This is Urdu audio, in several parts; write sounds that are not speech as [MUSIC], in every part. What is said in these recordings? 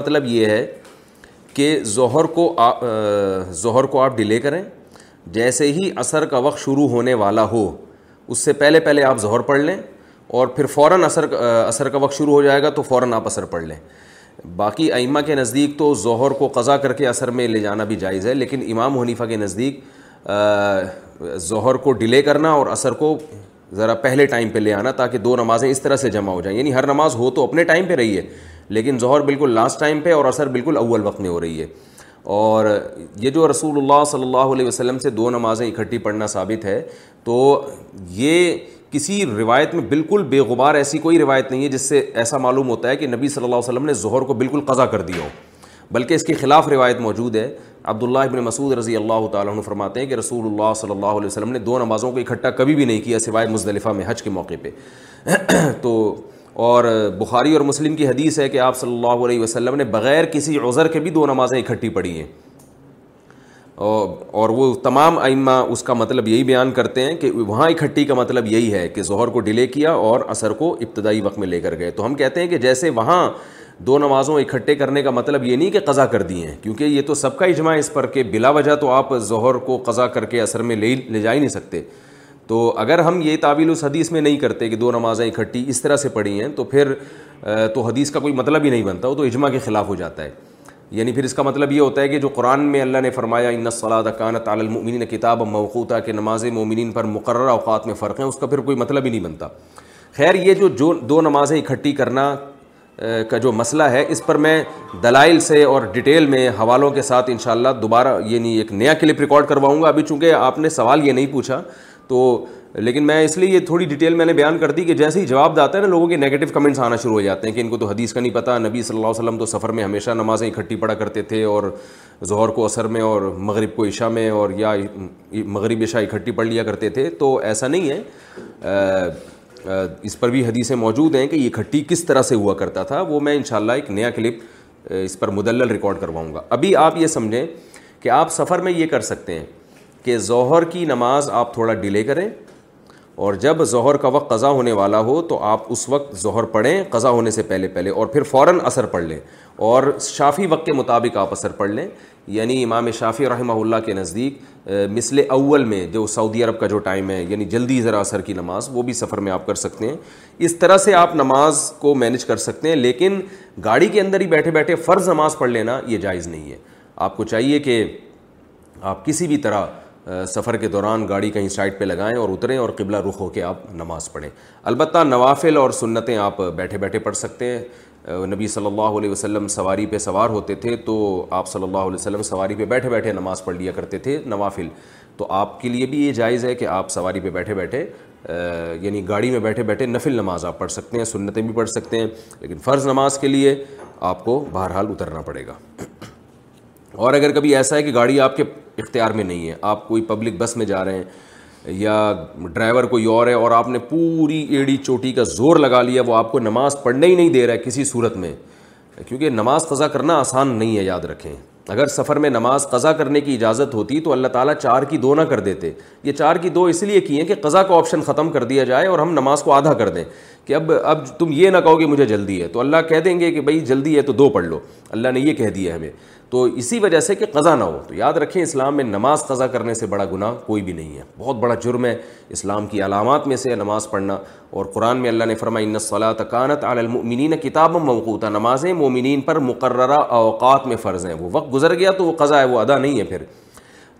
مطلب یہ ہے کہ ظہر کو ظہر کو آپ ڈیلے کریں، جیسے ہی عصر کا وقت شروع ہونے والا ہو، اس سے پہلے پہلے آپ ظہر پڑھ لیں اور پھر فوراً عصر عصر کا وقت شروع ہو جائے گا تو فوراً آپ عصر پڑھ لیں۔ باقی ائمہ کے نزدیک تو ظہر کو قضا کر کے عصر میں لے جانا بھی جائز ہے، لیکن امام حنیفہ کے نزدیک ظہر کو ڈیلے کرنا اور عصر کو ذرا پہلے ٹائم پہ لے آنا تاکہ دو نمازیں اس طرح سے جمع ہو جائیں۔ یعنی ہر نماز ہو تو اپنے ٹائم پہ رہی ہے۔ لیکن ظہر بالکل لاسٹ ٹائم پہ اور عصر بالکل اول وقت میں ہو رہی ہے۔ اور یہ جو رسول اللہ صلی اللہ علیہ وسلم سے دو نمازیں اکٹھی پڑھنا ثابت ہے، تو یہ کسی روایت میں بالکل بے غبار ایسی کوئی روایت نہیں ہے جس سے ایسا معلوم ہوتا ہے کہ نبی صلی اللہ علیہ وسلم نے ظہر کو بالکل قضا کر دیا ہو۔ بلکہ اس کے خلاف روایت موجود ہے۔ عبداللہ ابن مسعود رضی اللہ تعالیٰ عنہ فرماتے ہیں کہ رسول اللہ صلی اللہ علیہ وسلم نے دو نمازوں کو اکٹھا کبھی بھی نہیں کیا سوائے مزدلفہ میں حج کے موقع پہ۔ تو اور بخاری اور مسلم کی حدیث ہے کہ آپ صلی اللہ علیہ وسلم نے بغیر کسی عذر کے بھی دو نمازیں اکٹھی پڑھی ہیں۔ اور وہ تمام ائمہ اس کا مطلب یہی بیان کرتے ہیں کہ وہاں اکٹھی کا مطلب یہی ہے کہ ظہر کو ڈیلے کیا اور عصر کو ابتدائی وقت میں لے کر گئے۔ تو ہم کہتے ہیں کہ جیسے وہاں دو نمازوں اکٹھے کرنے کا مطلب یہ نہیں کہ قضا کر دیے ہیں، کیونکہ یہ تو سب کا اجماع اس پر کہ بلا وجہ تو آپ ظہر کو قضا کر کے عصر میں لے لے جا ہی نہیں سکتے۔ تو اگر ہم یہ تعویل اس حدیث میں نہیں کرتے کہ دو نمازیں اکٹھی اس طرح سے پڑھی ہیں، تو پھر تو حدیث کا کوئی مطلب ہی نہیں بنتا، وہ تو اجماع کے خلاف ہو جاتا ہے۔ یعنی پھر اس کا مطلب یہ ہوتا ہے کہ جو قرآن میں اللہ نے فرمایا ان صلاح کانت المؤمنین کتاب موقوطہ کہ نماز مومنین پر مقررہ اوقات میں فرق ہیں، اس کا پھر کوئی مطلب ہی نہیں بنتا۔ خیر، یہ جو جو دو نمازیں اکٹھی کرنا کا جو مسئلہ ہے، اس پر میں دلائل سے اور ڈیٹیل میں حوالوں کے ساتھ انشاءاللہ دوبارہ یعنی ایک نیا کلپ ریکارڈ کرواؤں گا۔ ابھی چونکہ آپ نے سوال یہ نہیں پوچھا تو لیکن میں اس لیے یہ تھوڑی ڈیٹیل میں نے بیان کر دی کہ جیسے ہی جواب داتا ہے نا، لوگوں کے نیگیٹو کمنٹس آنا شروع ہو جاتے ہیں کہ ان کو تو حدیث کا نہیں پتہ نبی صلی اللہ علیہ وسلم تو سفر میں ہمیشہ نمازیں اکٹھی پڑھا کرتے تھے اور ظہر کو اثر میں اور مغرب کو عشاء میں اور یا مغرب عشاء اکٹھی پڑھ لیا کرتے تھے۔ تو ایسا نہیں ہے۔ اس پر بھی حدیثیں موجود ہیں کہ یہ اکٹھی کس طرح سے ہوا کرتا تھا۔ وہ میں انشاءاللہ ایک نیا کلپ اس پر مدلل ریکارڈ کرواؤں گا۔ ابھی آپ یہ سمجھیں کہ آپ سفر میں یہ کر سکتے ہیں۔ کہ ظہر کی نماز آپ تھوڑا ڈیلے کریں اور جب ظہر کا وقت قضا ہونے والا ہو تو آپ اس وقت ظہر پڑھیں، قضا ہونے سے پہلے پہلے اور پھر فوراً اثر پڑھ لیں اور شافی وقت کے مطابق آپ اثر پڑھ لیں۔ یعنی امام شافی رحمہ اللہ کے نزدیک مثل اول میں جو سعودی عرب کا جو ٹائم ہے یعنی جلدی ذرا اثر کی نماز، وہ بھی سفر میں آپ کر سکتے ہیں۔ اس طرح سے آپ نماز کو مینج کر سکتے ہیں، لیکن گاڑی کے اندر ہی بیٹھے بیٹھے فرض نماز پڑھ لینا یہ جائز نہیں ہے۔ آپ کو چاہیے کہ آپ کسی بھی طرح سفر کے دوران گاڑی کہیں سائڈ پہ لگائیں اور اتریں اور قبلہ رخ ہو کے آپ نماز پڑھیں۔ البتہ نوافل اور سنتیں آپ بیٹھے بیٹھے پڑھ سکتے ہیں۔ نبی صلی اللہ علیہ وسلم سواری پہ سوار ہوتے تھے تو آپ صلی اللہ علیہ وسلم سواری پہ بیٹھے بیٹھے نماز پڑھ لیا کرتے تھے نوافل۔ تو آپ کے لیے بھی یہ جائز ہے کہ آپ سواری پہ بیٹھے بیٹھے یعنی گاڑی میں بیٹھے بیٹھے نفل نماز آپ پڑھ سکتے ہیں، سنتیں بھی پڑھ سکتے ہیں، لیکن فرض نماز کے لیے آپ کو بہرحال اترنا پڑے گا۔ اور اگر کبھی ایسا ہے کہ گاڑی آپ کے اختیار میں نہیں ہے۔ آپ کوئی پبلک بس میں جا رہے ہیں یا ڈرائیور کوئی اور ہے اور آپ نے پوری ایڑی چوٹی کا زور لگا لیا، وہ آپ کو نماز پڑھنے ہی نہیں دے رہا ہے کسی صورت میں۔ کیونکہ نماز قضا کرنا آسان نہیں ہے، یاد رکھیں۔ اگر سفر میں نماز قضا کرنے کی اجازت ہوتی تو اللہ تعالیٰ چار کی دو نہ کر دیتے۔ یہ چار کی دو اس لیے کی ہیں کہ قضا کا آپشن ختم کر دیا جائے اور ہم نماز کو آدھا کر دیں۔ کہ اب اب تم یہ نہ کہو کہ مجھے جلدی ہے۔ تو اللہ کہہ دیں گے کہ بھائی جلدی ہے تو دو پڑھ لو۔ اللہ نے یہ کہہ دیا ہمیں۔ تو اسی وجہ سے کہ قضا نہ ہو۔ تو یاد رکھیں، اسلام میں نماز قضا کرنے سے بڑا گناہ کوئی بھی نہیں ہے۔ بہت بڑا جرم ہے اسلام کی علامات میں سے نماز پڑھنا۔ اور قرآن میں اللہ نے فرمایا، ان صلاح تکانت المؤمنین کتاب موقوطہ نمازیں مومنین پر مقررہ اوقات میں فرض ہیں۔ وہ وقت گزر گیا تو وہ قضا ہے، وہ ادا نہیں ہے پھر۔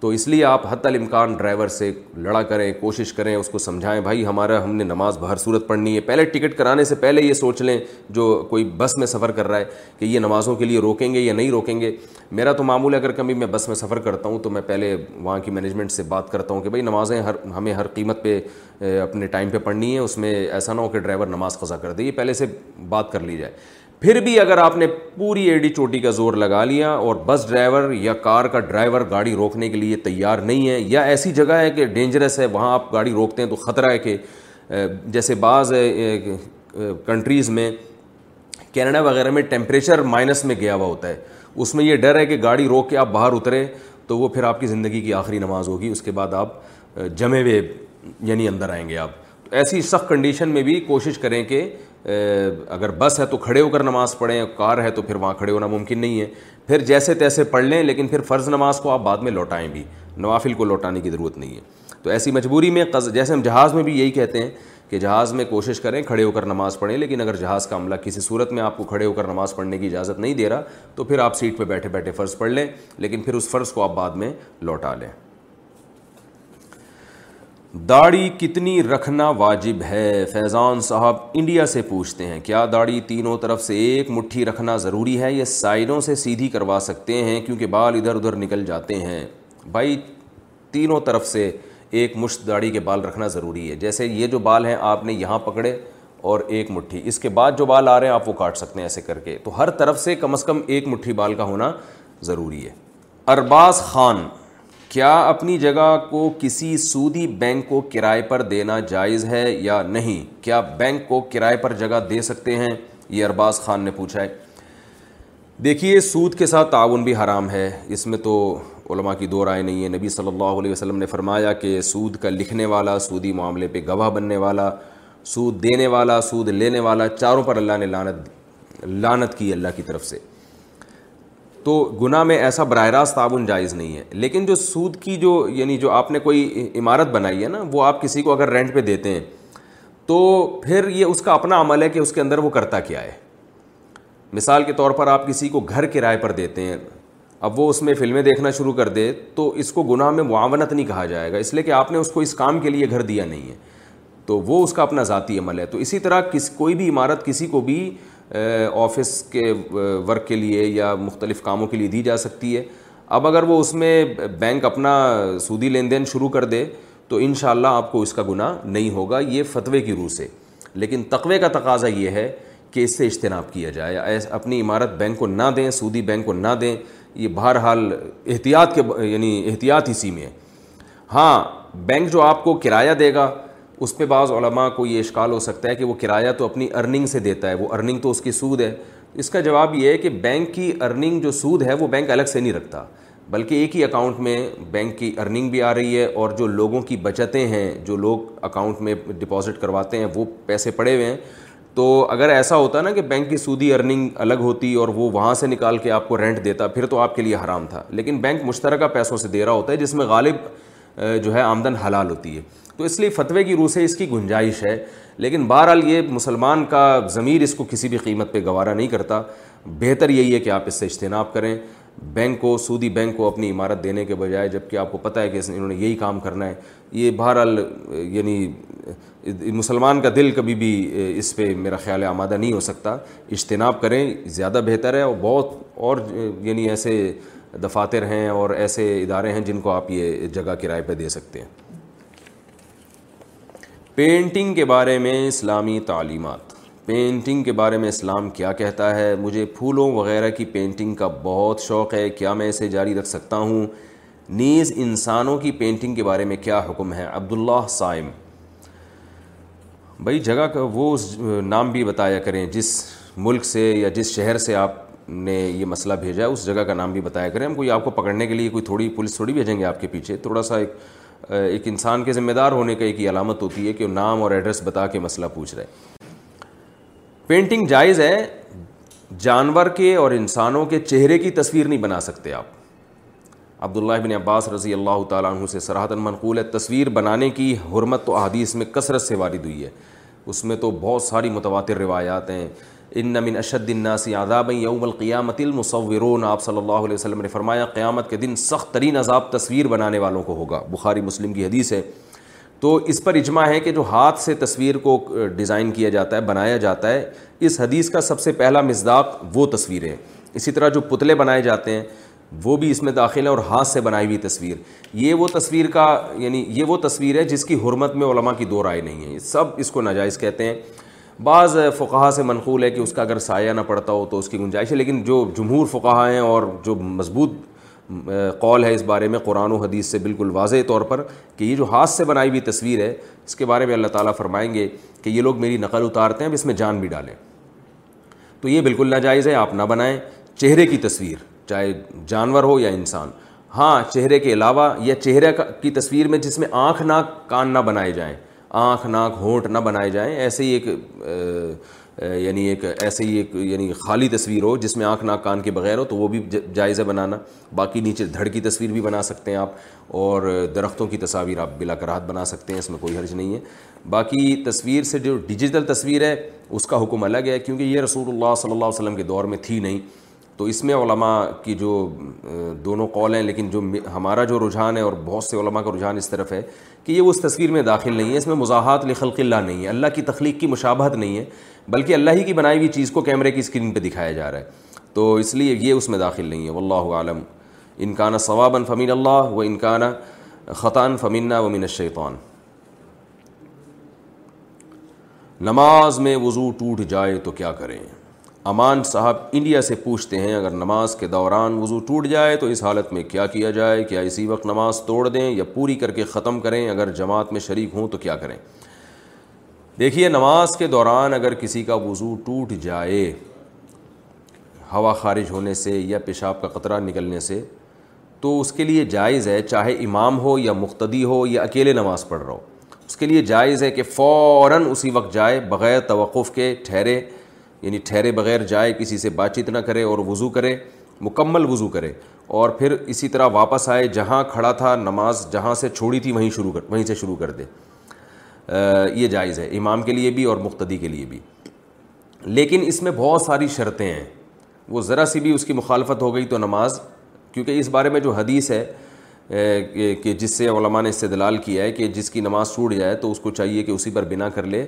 تو اس لیے آپ حت الامکان ڈرائیور سے لڑا کریں، کوشش کریں، اس کو سمجھائیں، بھائی ہمارا، ہم نے نماز بہر صورت پڑھنی ہے، پہلے ٹکٹ کرانے سے پہلے یہ سوچ لیں جو کوئی بس میں سفر کر رہا ہے کہ یہ نمازوں کے لیے روکیں گے یا نہیں روکیں گے۔ میرا تو معمول ہے، اگر کبھی میں بس میں سفر کرتا ہوں تو میں پہلے وہاں کی مینجمنٹ سے بات کرتا ہوں کہ بھائی نمازیں ہر، ہمیں ہر قیمت پہ اپنے ٹائم پہ پڑھنی ہے اس میں ایسا نہ ہو کہ ڈرائیور نماز قضا کر دے، یہ پہلے سے بات کر لی جائے۔ پھر بھی اگر آپ نے پوری ایڈی چوٹی کا زور لگا لیا اور بس ڈرائیور یا کار کا ڈرائیور گاڑی روکنے کے لیے تیار نہیں ہے یا ایسی جگہ ہے کہ ڈینجرس ہے، وہاں آپ گاڑی روکتے ہیں تو خطرہ ہے کہ جیسے بعض کنٹریز میں کینیڈا وغیرہ میں ٹیمپریچر مائنس میں گیا ہوا ہوتا ہے۔ اس میں یہ ڈر ہے کہ گاڑی روک کے آپ باہر اتریں تو وہ پھر آپ کی زندگی کی آخری نماز ہوگی، اس کے بعد آپ جمے ہوئے یعنی اندر آئیں گے آپ۔ ایسی سخت کنڈیشن میں بھی کوشش کریں کہ اگر بس ہے تو کھڑے ہو کر نماز پڑھیں، کار ہے تو پھر وہاں کھڑے ہونا ممکن نہیں ہے۔ پھر جیسے تیسے پڑھ لیں، لیکن پھر فرض نماز کو آپ بعد میں لوٹائیں بھی۔ نوافل کو لوٹانے کی ضرورت نہیں ہے۔ تو ایسی مجبوری میں جیسے ہم جہاز میں بھی یہی کہتے ہیں کہ جہاز میں کوشش کریں کھڑے ہو کر نماز پڑھیں، لیکن اگر جہاز کا عملہ کسی صورت میں آپ کو کھڑے ہو کر نماز پڑھنے کی اجازت نہیں دے رہا، تو پھر آپ سیٹ پہ بیٹھے بیٹھے فرض پڑھ لیں، لیکن پھر اس فرض کو آپ بعد میں لوٹا لیں۔ داڑھی کتنی رکھنا واجب ہے؟ فیضان صاحب انڈیا سے پوچھتے ہیں، کیا داڑھی تینوں طرف سے ایک مٹھی رکھنا ضروری ہے یہ سائڈوں سے سیدھی کروا سکتے ہیں کیونکہ بال ادھر ادھر نکل جاتے ہیں؟ بھائی، تینوں طرف سے ایک مشت داڑھی کے بال رکھنا ضروری ہے۔ جیسے یہ جو بال ہیں آپ نے یہاں پکڑے اور ایک مٹھی، اس کے بعد جو بال آ رہے ہیں آپ وہ کاٹ سکتے ہیں ایسے کر کے۔ تو ہر طرف سے کم از کم ایک مٹھی بال کا ہونا ضروری ہے۔ ارباز خان کیا اپنی جگہ کو کسی سودی بینک کو کرائے پر دینا جائز ہے یا نہیں؟ کیا بینک کو کرائے پر جگہ دے سکتے ہیں؟ یہ ارباز خان نے پوچھا ہے۔ دیکھیے، سود کے ساتھ تعاون بھی حرام ہے۔ اس میں تو علماء کی دو رائے نہیں ہے۔ نبی صلی اللہ علیہ وسلم نے فرمایا کہ سود کا لکھنے والا، سودی معاملے پہ گواہ بننے والا، سود دینے والا، سود لینے والا، چاروں پر اللہ نے لانت لانت کی اللہ کی طرف سے۔ تو گناہ میں ایسا براہ راست تعاون جائز نہیں ہے لیکن جو سود کی جو یعنی جو آپ نے کوئی عمارت بنائی ہے نا، وہ آپ کسی کو اگر رینٹ پہ دیتے ہیں، تو پھر یہ اس کا اپنا عمل ہے کہ اس کے اندر وہ کرتا کیا ہے۔ مثال کے طور پر آپ کسی کو گھر کرائے پر دیتے ہیں، اب وہ اس میں فلمیں دیکھنا شروع کر دے، تو اس کو گناہ میں معاونت نہیں کہا جائے گا۔ اس لیے کہ آپ نے اس کو اس کام کے لیے گھر دیا نہیں ہے۔ تو وہ اس کا اپنا ذاتی عمل ہے۔ تو اسی طرح کس، کوئی بھی عمارت کسی کو بھی آفس کے ورک کے لیے یا مختلف کاموں کے لیے دی جا سکتی ہے۔ اب اگر وہ اس میں بینک اپنا سودی لین دین شروع کر دے، تو ان شاء اللہ آپ کو اس کا گناہ نہیں ہوگا، یہ فتوے کی روح سے۔ لیکن تقوے کا تقاضا یہ ہے کہ اس سے اجتناب کیا جائے۔ اپنی عمارت بینک کو نہ دیں، سودی بینک کو نہ دیں، یہ بہرحال احتیاط کے یعنی احتیاط اسی میں ہے ہاں بینک جو آپ کو کرایہ دے گا اس پہ بعض علماء کو یہ اشکال ہو سکتا ہے کہ وہ کرایہ تو اپنی ارننگ سے دیتا ہے، وہ ارننگ تو اس کی سود ہے۔ اس کا جواب یہ ہے کہ بینک کی ارننگ جو سود ہے وہ بینک الگ سے نہیں رکھتا، بلکہ ایک ہی اکاؤنٹ میں بینک کی ارننگ بھی آ رہی ہے اور جو لوگوں کی بچتیں ہیں، جو لوگ اکاؤنٹ میں ڈپازٹ کرواتے ہیں، وہ پیسے پڑے ہوئے ہیں۔ تو اگر ایسا ہوتا نا کہ بینک کی سودی ارننگ الگ ہوتی اور وہ وہاں سے نکال کے آپ کو رینٹ دیتا، پھر تو آپ کے لیے حرام تھا۔ لیکن بینک مشترکہ پیسوں سے دے رہا ہوتا ہے، جس میں غالب جو ہے آمدن حلال ہوتی ہے۔ تو اس لیے فتوے کی روح سے اس کی گنجائش ہے۔ لیکن بہرحال یہ مسلمان کا ضمیر اس کو کسی بھی قیمت پہ گوارا نہیں کرتا۔ بہتر یہی ہے کہ آپ اس سے اجتناب کریں۔ بینک کو سودی بینک کو اپنی عمارت دینے کے بجائے جبکہ آپ کو پتہ ہے کہ انہوں نے یہی کام کرنا ہے۔ یہ بہرحال یعنی مسلمان کا دل کبھی بھی، اس پہ میرا خیال آمادہ نہیں ہو سکتا۔ اجتناب کریں، زیادہ بہتر ہے اور بہت اور یعنی ایسے دفاتر ہیں اور ایسے ادارے ہیں جن کو آپ یہ جگہ کرائے پہ دے سکتے ہیں۔ پینٹنگ کے بارے میں اسلامی تعلیمات۔ پینٹنگ کے بارے میں اسلام کیا کہتا ہے؟ مجھے پھولوں وغیرہ کی پینٹنگ کا بہت شوق ہے، کیا میں اسے جاری رکھ سکتا ہوں؟ نیز انسانوں کی پینٹنگ کے بارے میں کیا حکم ہے؟ عبداللہ سائم۔ بھائی، جگہ کا وہ نام بھی بتایا کریں، جس ملک سے یا جس شہر سے آپ نے یہ مسئلہ بھیجا ہے، اس جگہ کا نام بھی بتایا کریں۔ ہم کوئی آپ کو پکڑنے کے لیے کوئی تھوڑی پولیس تھوڑی بھیجیں گے آپ کے پیچھے؟ تھوڑا سا ایک ایک انسان کے ذمہ دار ہونے کا ایک علامت ہوتی ہے کہ وہ نام اور ایڈریس بتا کے مسئلہ پوچھ رہے پینٹنگ جائز ہے، جانور کے اور انسانوں کے چہرے کی تصویر نہیں بنا سکتے آپ۔ عبداللہ بن عباس رضی اللہ تعالیٰ عنہ سے سراہتاً منقول ہے، تصویر بنانے کی حرمت تو احادیث میں کثرت سے وارد ہوئی ہے۔ اس میں تو بہت ساری متواتر روایات ہیں۔ ان من اشد الناس عذاب یوم القیامت المصورون. آپ صلی اللہ علیہ وسلم نے فرمایا، قیامت کے دن سخت ترین عذاب تصویر بنانے والوں کو ہوگا۔ بخاری مسلم کی حدیث ہے۔ تو اس پر اجماع ہے کہ جو ہاتھ سے تصویر کو ڈیزائن کیا جاتا ہے، بنایا جاتا ہے، اس حدیث کا سب سے پہلا مزداق وہ تصویریں اسی طرح جو پتلے بنائے جاتے ہیں، وہ بھی اس میں داخل ہے اور ہاتھ سے بنائی ہوئی تصویر۔ یہ وہ تصویر کا یعنی یہ وہ تصویر ہے جس کی حرمت میں علماء کی دو رائے نہیں ہے۔ سب اس کو ناجائز کہتے ہیں۔ بعض فقہ سے منقول ہے کہ اس کا اگر سایہ نہ پڑتا ہو تو اس کی گنجائش ہے، لیکن جو جمہور فقہ ہیں اور جو مضبوط قول ہے اس بارے میں قرآن و حدیث سے بالکل واضح طور پر کہ یہ جو ہاتھ سے بنائی ہوئی تصویر ہے، اس کے بارے میں اللہ تعالیٰ فرمائیں گے کہ یہ لوگ میری نقل اتارتے ہیں، اب اس میں جان بھی ڈالیں۔ تو یہ بالکل ناجائز ہے، آپ نہ بنائیں۔ چہرے کی تصویر، چاہے جانور ہو یا انسان۔ ہاں چہرے کے علاوہ یا چہرے کی تصویر میں جس میں آنکھ ناک کان نہ بنائے جائیں۔ آنکھ ناک ہونٹ نہ بنائے جائیں، ایسے ہی ایک یعنی ایک، ایسے ہی ایک یعنی خالی تصویر ہو جس میں آنکھ ناک کان کے بغیر ہو، تو وہ بھی جائز ہے بنانا۔ باقی نیچے دھڑ کی تصویر بھی بنا سکتے ہیں آپ، اور درختوں کی تصاویر آپ بلا کراہت بنا سکتے ہیں، اس میں کوئی حرج نہیں ہے۔ باقی تصویر سے جو ڈیجیٹل تصویر ہے، اس کا حکم الگ ہے، کیونکہ یہ رسول اللہ صلی اللہ علیہ وسلم کے دور میں تھی نہیں۔ تو اس میں علماء کی جو دونوں قول ہیں، لیکن جو ہمارا جو رجحان ہے اور بہت سے علماء کا رجحان اس طرف ہے کہ یہ اس تصویر میں داخل نہیں ہے، اس میں مزاحات لخلق اللہ نہیں ہے، اللہ کی تخلیق کی مشابہت نہیں ہے، بلکہ اللہ ہی کی بنائی ہوئی چیز کو کیمرے کی اسکرین پہ دکھایا جا رہا ہے۔ تو اس لیے یہ اس میں داخل نہیں ہے، واللہ عالم انکانہ ثوابً فمین اللہ و انکانہ خطان فمینہ و من الشیطان۔ نماز میں وضو ٹوٹ جائے تو کیا کریں؟ امان صاحب انڈیا سے پوچھتے ہیں، اگر نماز کے دوران وضو ٹوٹ جائے تو اس حالت میں کیا کیا جائے؟ کیا اسی وقت نماز توڑ دیں یا پوری کر کے ختم کریں؟ اگر جماعت میں شریک ہوں تو کیا کریں؟ دیکھیے، نماز کے دوران اگر کسی کا وضو ٹوٹ جائے، ہوا خارج ہونے سے یا پیشاب کا قطرہ نکلنے سے، تو اس کے لیے جائز ہے، چاہے امام ہو یا مقتدی ہو یا اکیلے نماز پڑھ رہا ہو، اس کے لیے جائز ہے کہ فوراً اسی وقت جائے، بغیر توقف کے ٹھہرے یعنی ٹھہرے بغیر جائے، کسی سے بات چیت نہ کرے اور وضو کرے، مکمل وضو کرے۔ اور پھر اسی طرح واپس آئے، جہاں کھڑا تھا نماز، جہاں سے چھوڑی تھی، وہیں شروع کر، وہیں سے شروع کر دے۔ یہ جائز ہے، امام کے لیے بھی اور مقتدی کے لیے بھی۔ لیکن اس میں بہت ساری شرطیں ہیں۔ وہ ذرا سی بھی اس کی مخالفت ہو گئی تو نماز، کیونکہ اس بارے میں جو حدیث ہے کہ جس سے علماء نے استدلال کیا ہے کہ جس کی نماز ٹوٹ جائے تو اس کو چاہیے کہ اسی پر بنا کر لے۔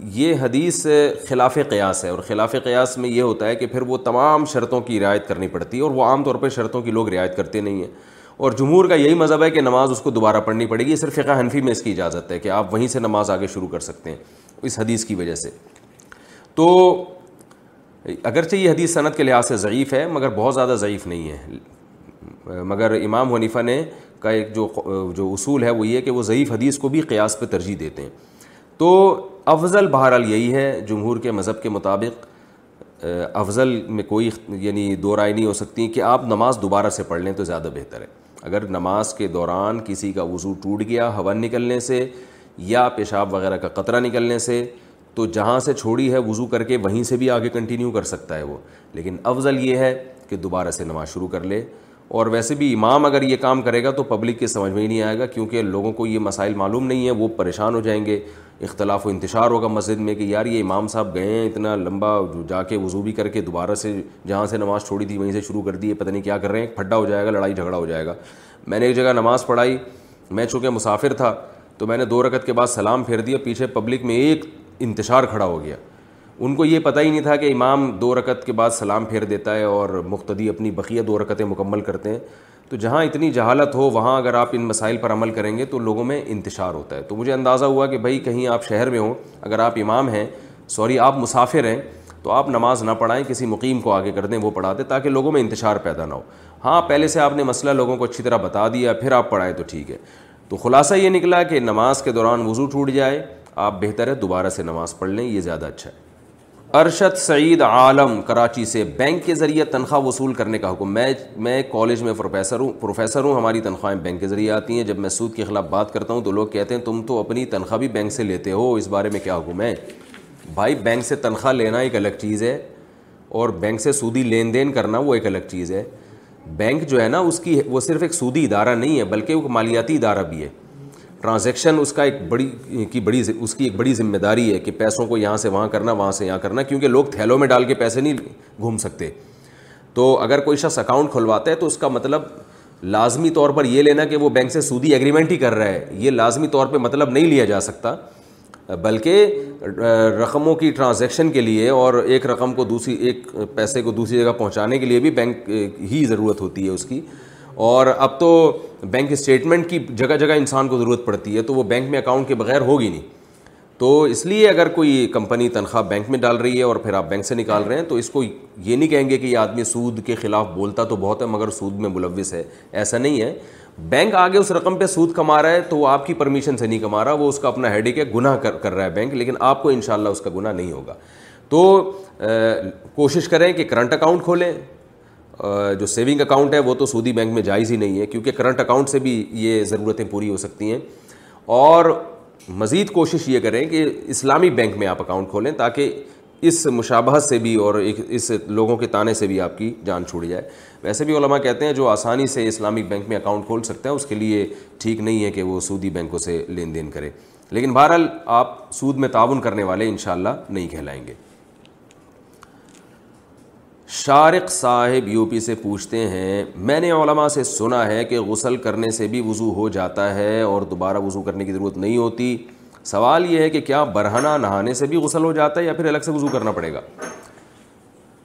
یہ حدیث خلاف قیاس ہے اور خلاف قیاس میں یہ ہوتا ہے کہ پھر وہ تمام شرطوں کی رعایت کرنی پڑتی ہے اور وہ عام طور پہ شرطوں کی لوگ رعایت کرتے نہیں ہیں۔ اور جمہور کا یہی مذہب ہے کہ نماز اس کو دوبارہ پڑھنی پڑے گی صرف فقہ حنفی میں اس کی اجازت ہے کہ آپ وہیں سے نماز آگے شروع کر سکتے ہیں اس حدیث کی وجہ سے۔ تو اگرچہ یہ حدیث صنعت کے لحاظ سے ضعیف ہے، مگر بہت زیادہ ضعیف نہیں ہے۔ مگر امام حنیفہ نے کا ایک جو جو اصول ہے وہ یہ کہ وہ ضعیف حدیث کو بھی قیاس پہ ترجیح دیتے ہیں۔ تو افضل بہرحال یہی ہے، جمہور کے مذہب کے مطابق افضل میں کوئی یعنی دو رائے نہیں ہو سکتی کہ آپ نماز دوبارہ سے پڑھ لیں تو زیادہ بہتر ہے۔ اگر نماز کے دوران کسی کا وضو ٹوٹ گیا، ہوا نکلنے سے یا پیشاب وغیرہ کا قطرہ نکلنے سے، تو جہاں سے چھوڑی ہے وضو کر کے، وہیں سے بھی آگے کنٹینیو کر سکتا ہے وہ۔ لیکن افضل یہ ہے کہ دوبارہ سے نماز شروع کر لے۔ اور ویسے بھی امام اگر یہ کام کرے گا تو پبلک کے سمجھ میں ہی نہیں آئے گا، کیونکہ لوگوں کو یہ مسائل معلوم نہیں ہے وہ پریشان ہو جائیں گے۔ اختلاف و انتشار ہوگا مسجد میں کہ یار یہ امام صاحب گئے ہیں، اتنا لمبا جا کے وضو بھی کر کے دوبارہ سے جہاں سے نماز چھوڑی تھی وہیں سے شروع کر دی ہے، پتہ نہیں کیا کر رہے ہیں پھڈا ہو جائے گا، لڑائی جھگڑا ہو جائے گا۔ میں نے ایک جگہ نماز پڑھائی، میں چونکہ مسافر تھا تو میں نے دو رکعت کے بعد سلام پھیر دیا، پیچھے پبلک میں ایک انتشار کھڑا ہو گیا۔ ان کو یہ پتہ ہی نہیں تھا کہ امام دو رکعت کے بعد سلام پھیر دیتا ہے اور مقتدی اپنی بقیہ دو رکعتیں مکمل کرتے ہیں۔ تو جہاں اتنی جہالت ہو، وہاں اگر آپ ان مسائل پر عمل کریں گے تو لوگوں میں انتشار ہوتا ہے۔ تو مجھے اندازہ ہوا کہ بھائی کہیں آپ شہر میں ہوں، اگر آپ امام ہیں، سوری، آپ مسافر ہیں، تو آپ نماز نہ پڑھائیں، کسی مقیم کو آگے کر دیں، وہ پڑھا دیں، تاکہ لوگوں میں انتشار پیدا نہ ہو۔ ہاں پہلے سے آپ نے مسئلہ لوگوں کو اچھی طرح بتا دیا، پھر آپ پڑھائیں تو ٹھیک ہے۔ تو خلاصہ یہ نکلا کہ نماز کے دوران وضو ٹوٹ جائے، آپ بہتر ہے، دوبارہ سے نماز پڑھ لیں، یہ زیادہ اچھا ہے۔ ارشد سعید عالم، کراچی سے بینک کے ذریعے تنخواہ وصول کرنے کا حکم۔ میں میں کالج میں پروفیسر ہوں پروفیسر ہوں، ہماری تنخواہیں بینک کے ذریعے آتی ہیں۔ جب میں سود کے خلاف بات کرتا ہوں تو لوگ کہتے ہیں، تم تو اپنی تنخواہ بھی بینک سے لیتے ہو، اس بارے میں کیا حکم ہے؟ بھائی، بینک سے تنخواہ لینا ایک الگ چیز ہے اور بینک سے سودی لین دین کرنا وہ ایک الگ چیز ہے۔ بینک جو ہے نا، اس کی وہ صرف ایک سودی ادارہ نہیں ہے، بلکہ وہ مالیاتی ادارہ بھی ہے۔ ٹرانزیکشن اس کا ایک بڑی کی بڑی اس کی ایک بڑی ذمہ داری ہے کہ پیسوں کو یہاں سے وہاں کرنا، وہاں سے یہاں کرنا، کیونکہ لوگ تھیلوں میں ڈال کے پیسے نہیں گھوم سکتے۔ تو اگر کوئی شخص اکاؤنٹ کھلواتا ہے تو اس کا مطلب لازمی طور پر یہ لینا کہ وہ بینک سے سودی ایگریمنٹ ہی کر رہا ہے۔ یہ لازمی طور پہ مطلب نہیں لیا جا سکتا، بلکہ رقموں کی ٹرانزیکشن کے لیے اور ایک رقم کو دوسری ایک پیسے کو دوسری جگہ پہنچانے کے لیے بھی بینک ہی ضرورت ہوتی ہے اس کی۔ اور اب تو بینک اسٹیٹمنٹ کی جگہ جگہ انسان کو ضرورت پڑتی ہے تو وہ بینک میں اکاؤنٹ کے بغیر ہوگی نہیں۔ تو اس لیے اگر کوئی کمپنی تنخواہ بینک میں ڈال رہی ہے اور پھر آپ بینک سے نکال رہے ہیں تو اس کو یہ نہیں کہیں گے کہ یہ آدمی سود کے خلاف بولتا تو بہت ہے، مگر سود میں ملوث ہے۔ ایسا نہیں ہے۔ بینک آگے اس رقم پہ سود کما رہا ہے تو وہ آپ کی پرمیشن سے نہیں کما رہا، وہ اس کا اپنا ہیڈک ہے، گناہ کر رہا ہے بینک۔ لیکن آپ کو انشاءاللہ اس کا گناہ نہیں ہوگا۔ تو کوشش کریں کہ کرنٹ اکاؤنٹ کھولیں۔ جو سیونگ اکاؤنٹ ہے وہ تو سودی بینک میں جائز ہی نہیں ہے، کیونکہ کرنٹ اکاؤنٹ سے بھی یہ ضرورتیں پوری ہو سکتی ہیں۔ اور مزید کوشش یہ کریں کہ اسلامی بینک میں آپ اکاؤنٹ کھولیں تاکہ اس مشابہت سے بھی اور اس لوگوں کے تانے سے بھی آپ کی جان چھوڑ جائے۔ ویسے بھی علماء کہتے ہیں جو آسانی سے اسلامک بینک میں اکاؤنٹ کھول سکتے ہیں، اس کے لیے ٹھیک نہیں ہے کہ وہ سودی بینکوں سے لین دین کرے۔ لیکن بہرحال آپ سود میں تعاون کرنے والے انشاءاللہ نہیں کہلائیں گے۔ شارق صاحب یو پی سے پوچھتے ہیں، میں نے علماء سے سنا ہے کہ غسل کرنے سے بھی وضو ہو جاتا ہے اور دوبارہ وضو کرنے کی ضرورت نہیں ہوتی۔ سوال یہ ہے کہ کیا برہنہ نہانے سے بھی غسل ہو جاتا ہے یا پھر الگ سے وضو کرنا پڑے گا؟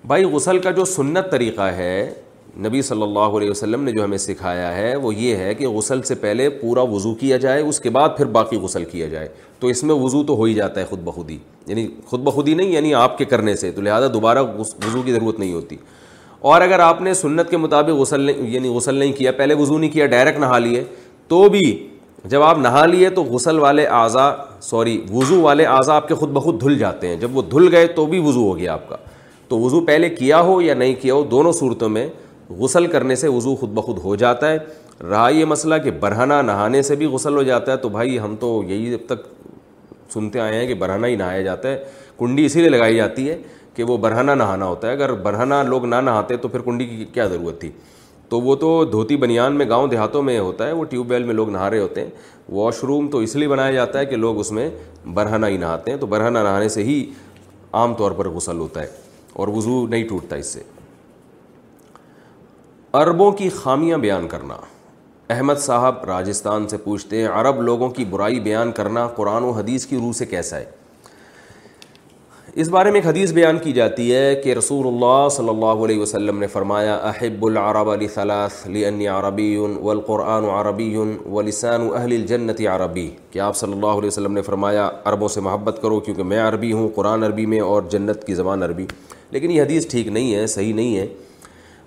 بھائی، غسل کا جو سنت طریقہ ہے نبی صلی اللہ علیہ وسلم نے جو ہمیں سکھایا ہے وہ یہ ہے کہ غسل سے پہلے پورا وضو کیا جائے، اس کے بعد پھر باقی غسل کیا جائے۔ تو اس میں وضو تو ہو ہی جاتا ہے خود بخودی۔ یعنی خود بخودی نہیں یعنی آپ کے کرنے سے۔ تو لہٰذا دوبارہ وضو کی ضرورت نہیں ہوتی۔ اور اگر آپ نے سنت کے مطابق غسل یعنی غسل نہیں کیا، پہلے وضو نہیں کیا، ڈائریکٹ نہا لیے، تو بھی جب آپ نہا لیے تو غسل والے اعضا سوری، وضو والے اعضا آپ کے خود بخود دھل جاتے ہیں۔ جب وہ دھل گئے تو بھی وضو ہو گیا آپ کا۔ تو وضو پہلے کیا ہو یا نہیں کیا ہو، دونوں صورتوں میں غسل کرنے سے وضو خود بخود ہو جاتا ہے۔ رہا یہ مسئلہ کہ برہنہ نہانے سے بھی غسل ہو جاتا ہے تو بھائی ہم تو یہی اب تک سنتے آئے ہیں کہ برہنہ ہی نہایا جاتا ہے۔ کنڈی اسی لیے لگائی جاتی ہے کہ وہ برہنہ نہانا ہوتا ہے۔ اگر برہنہ لوگ نہ نہاتے تو پھر کنڈی کی کیا ضرورت تھی؟ تو وہ تو دھوتی بنیان میں گاؤں دیہاتوں میں ہوتا ہے، وہ ٹیوب ویل میں لوگ نہا رہے ہوتے ہیں۔ واش روم تو اس لیے بنایا جاتا ہے کہ لوگ اس میں برہنہ ہی نہاتے ہیں۔ تو برہنہ نہانے سے ہی عام طور پر غسل ہوتا ہے اور وضو نہیں ٹوٹتا اس سے۔ عربوں کی خامیاں بیان کرنا۔ احمد صاحب راجستھان سے پوچھتے ہیں، عرب لوگوں کی برائی بیان کرنا قرآن و حدیث کی روح سے کیسا ہے؟ اس بارے میں ایک حدیث بیان کی جاتی ہے کہ رسول اللہ صلی اللہ علیہ وسلم نے فرمایا، احب العرب علی ثلاث لنی عربی والقرآن عربی ولسان اہل الجنت عربی کہ آپ صلی اللہ علیہ وسلم نے فرمایا، عربوں سے محبت کرو کیونکہ میں عربی ہوں، قرآن عربی میں اور جنت کی زبان عربی۔ لیکن یہ حدیث ٹھیک نہیں ہے، صحیح نہیں ہے۔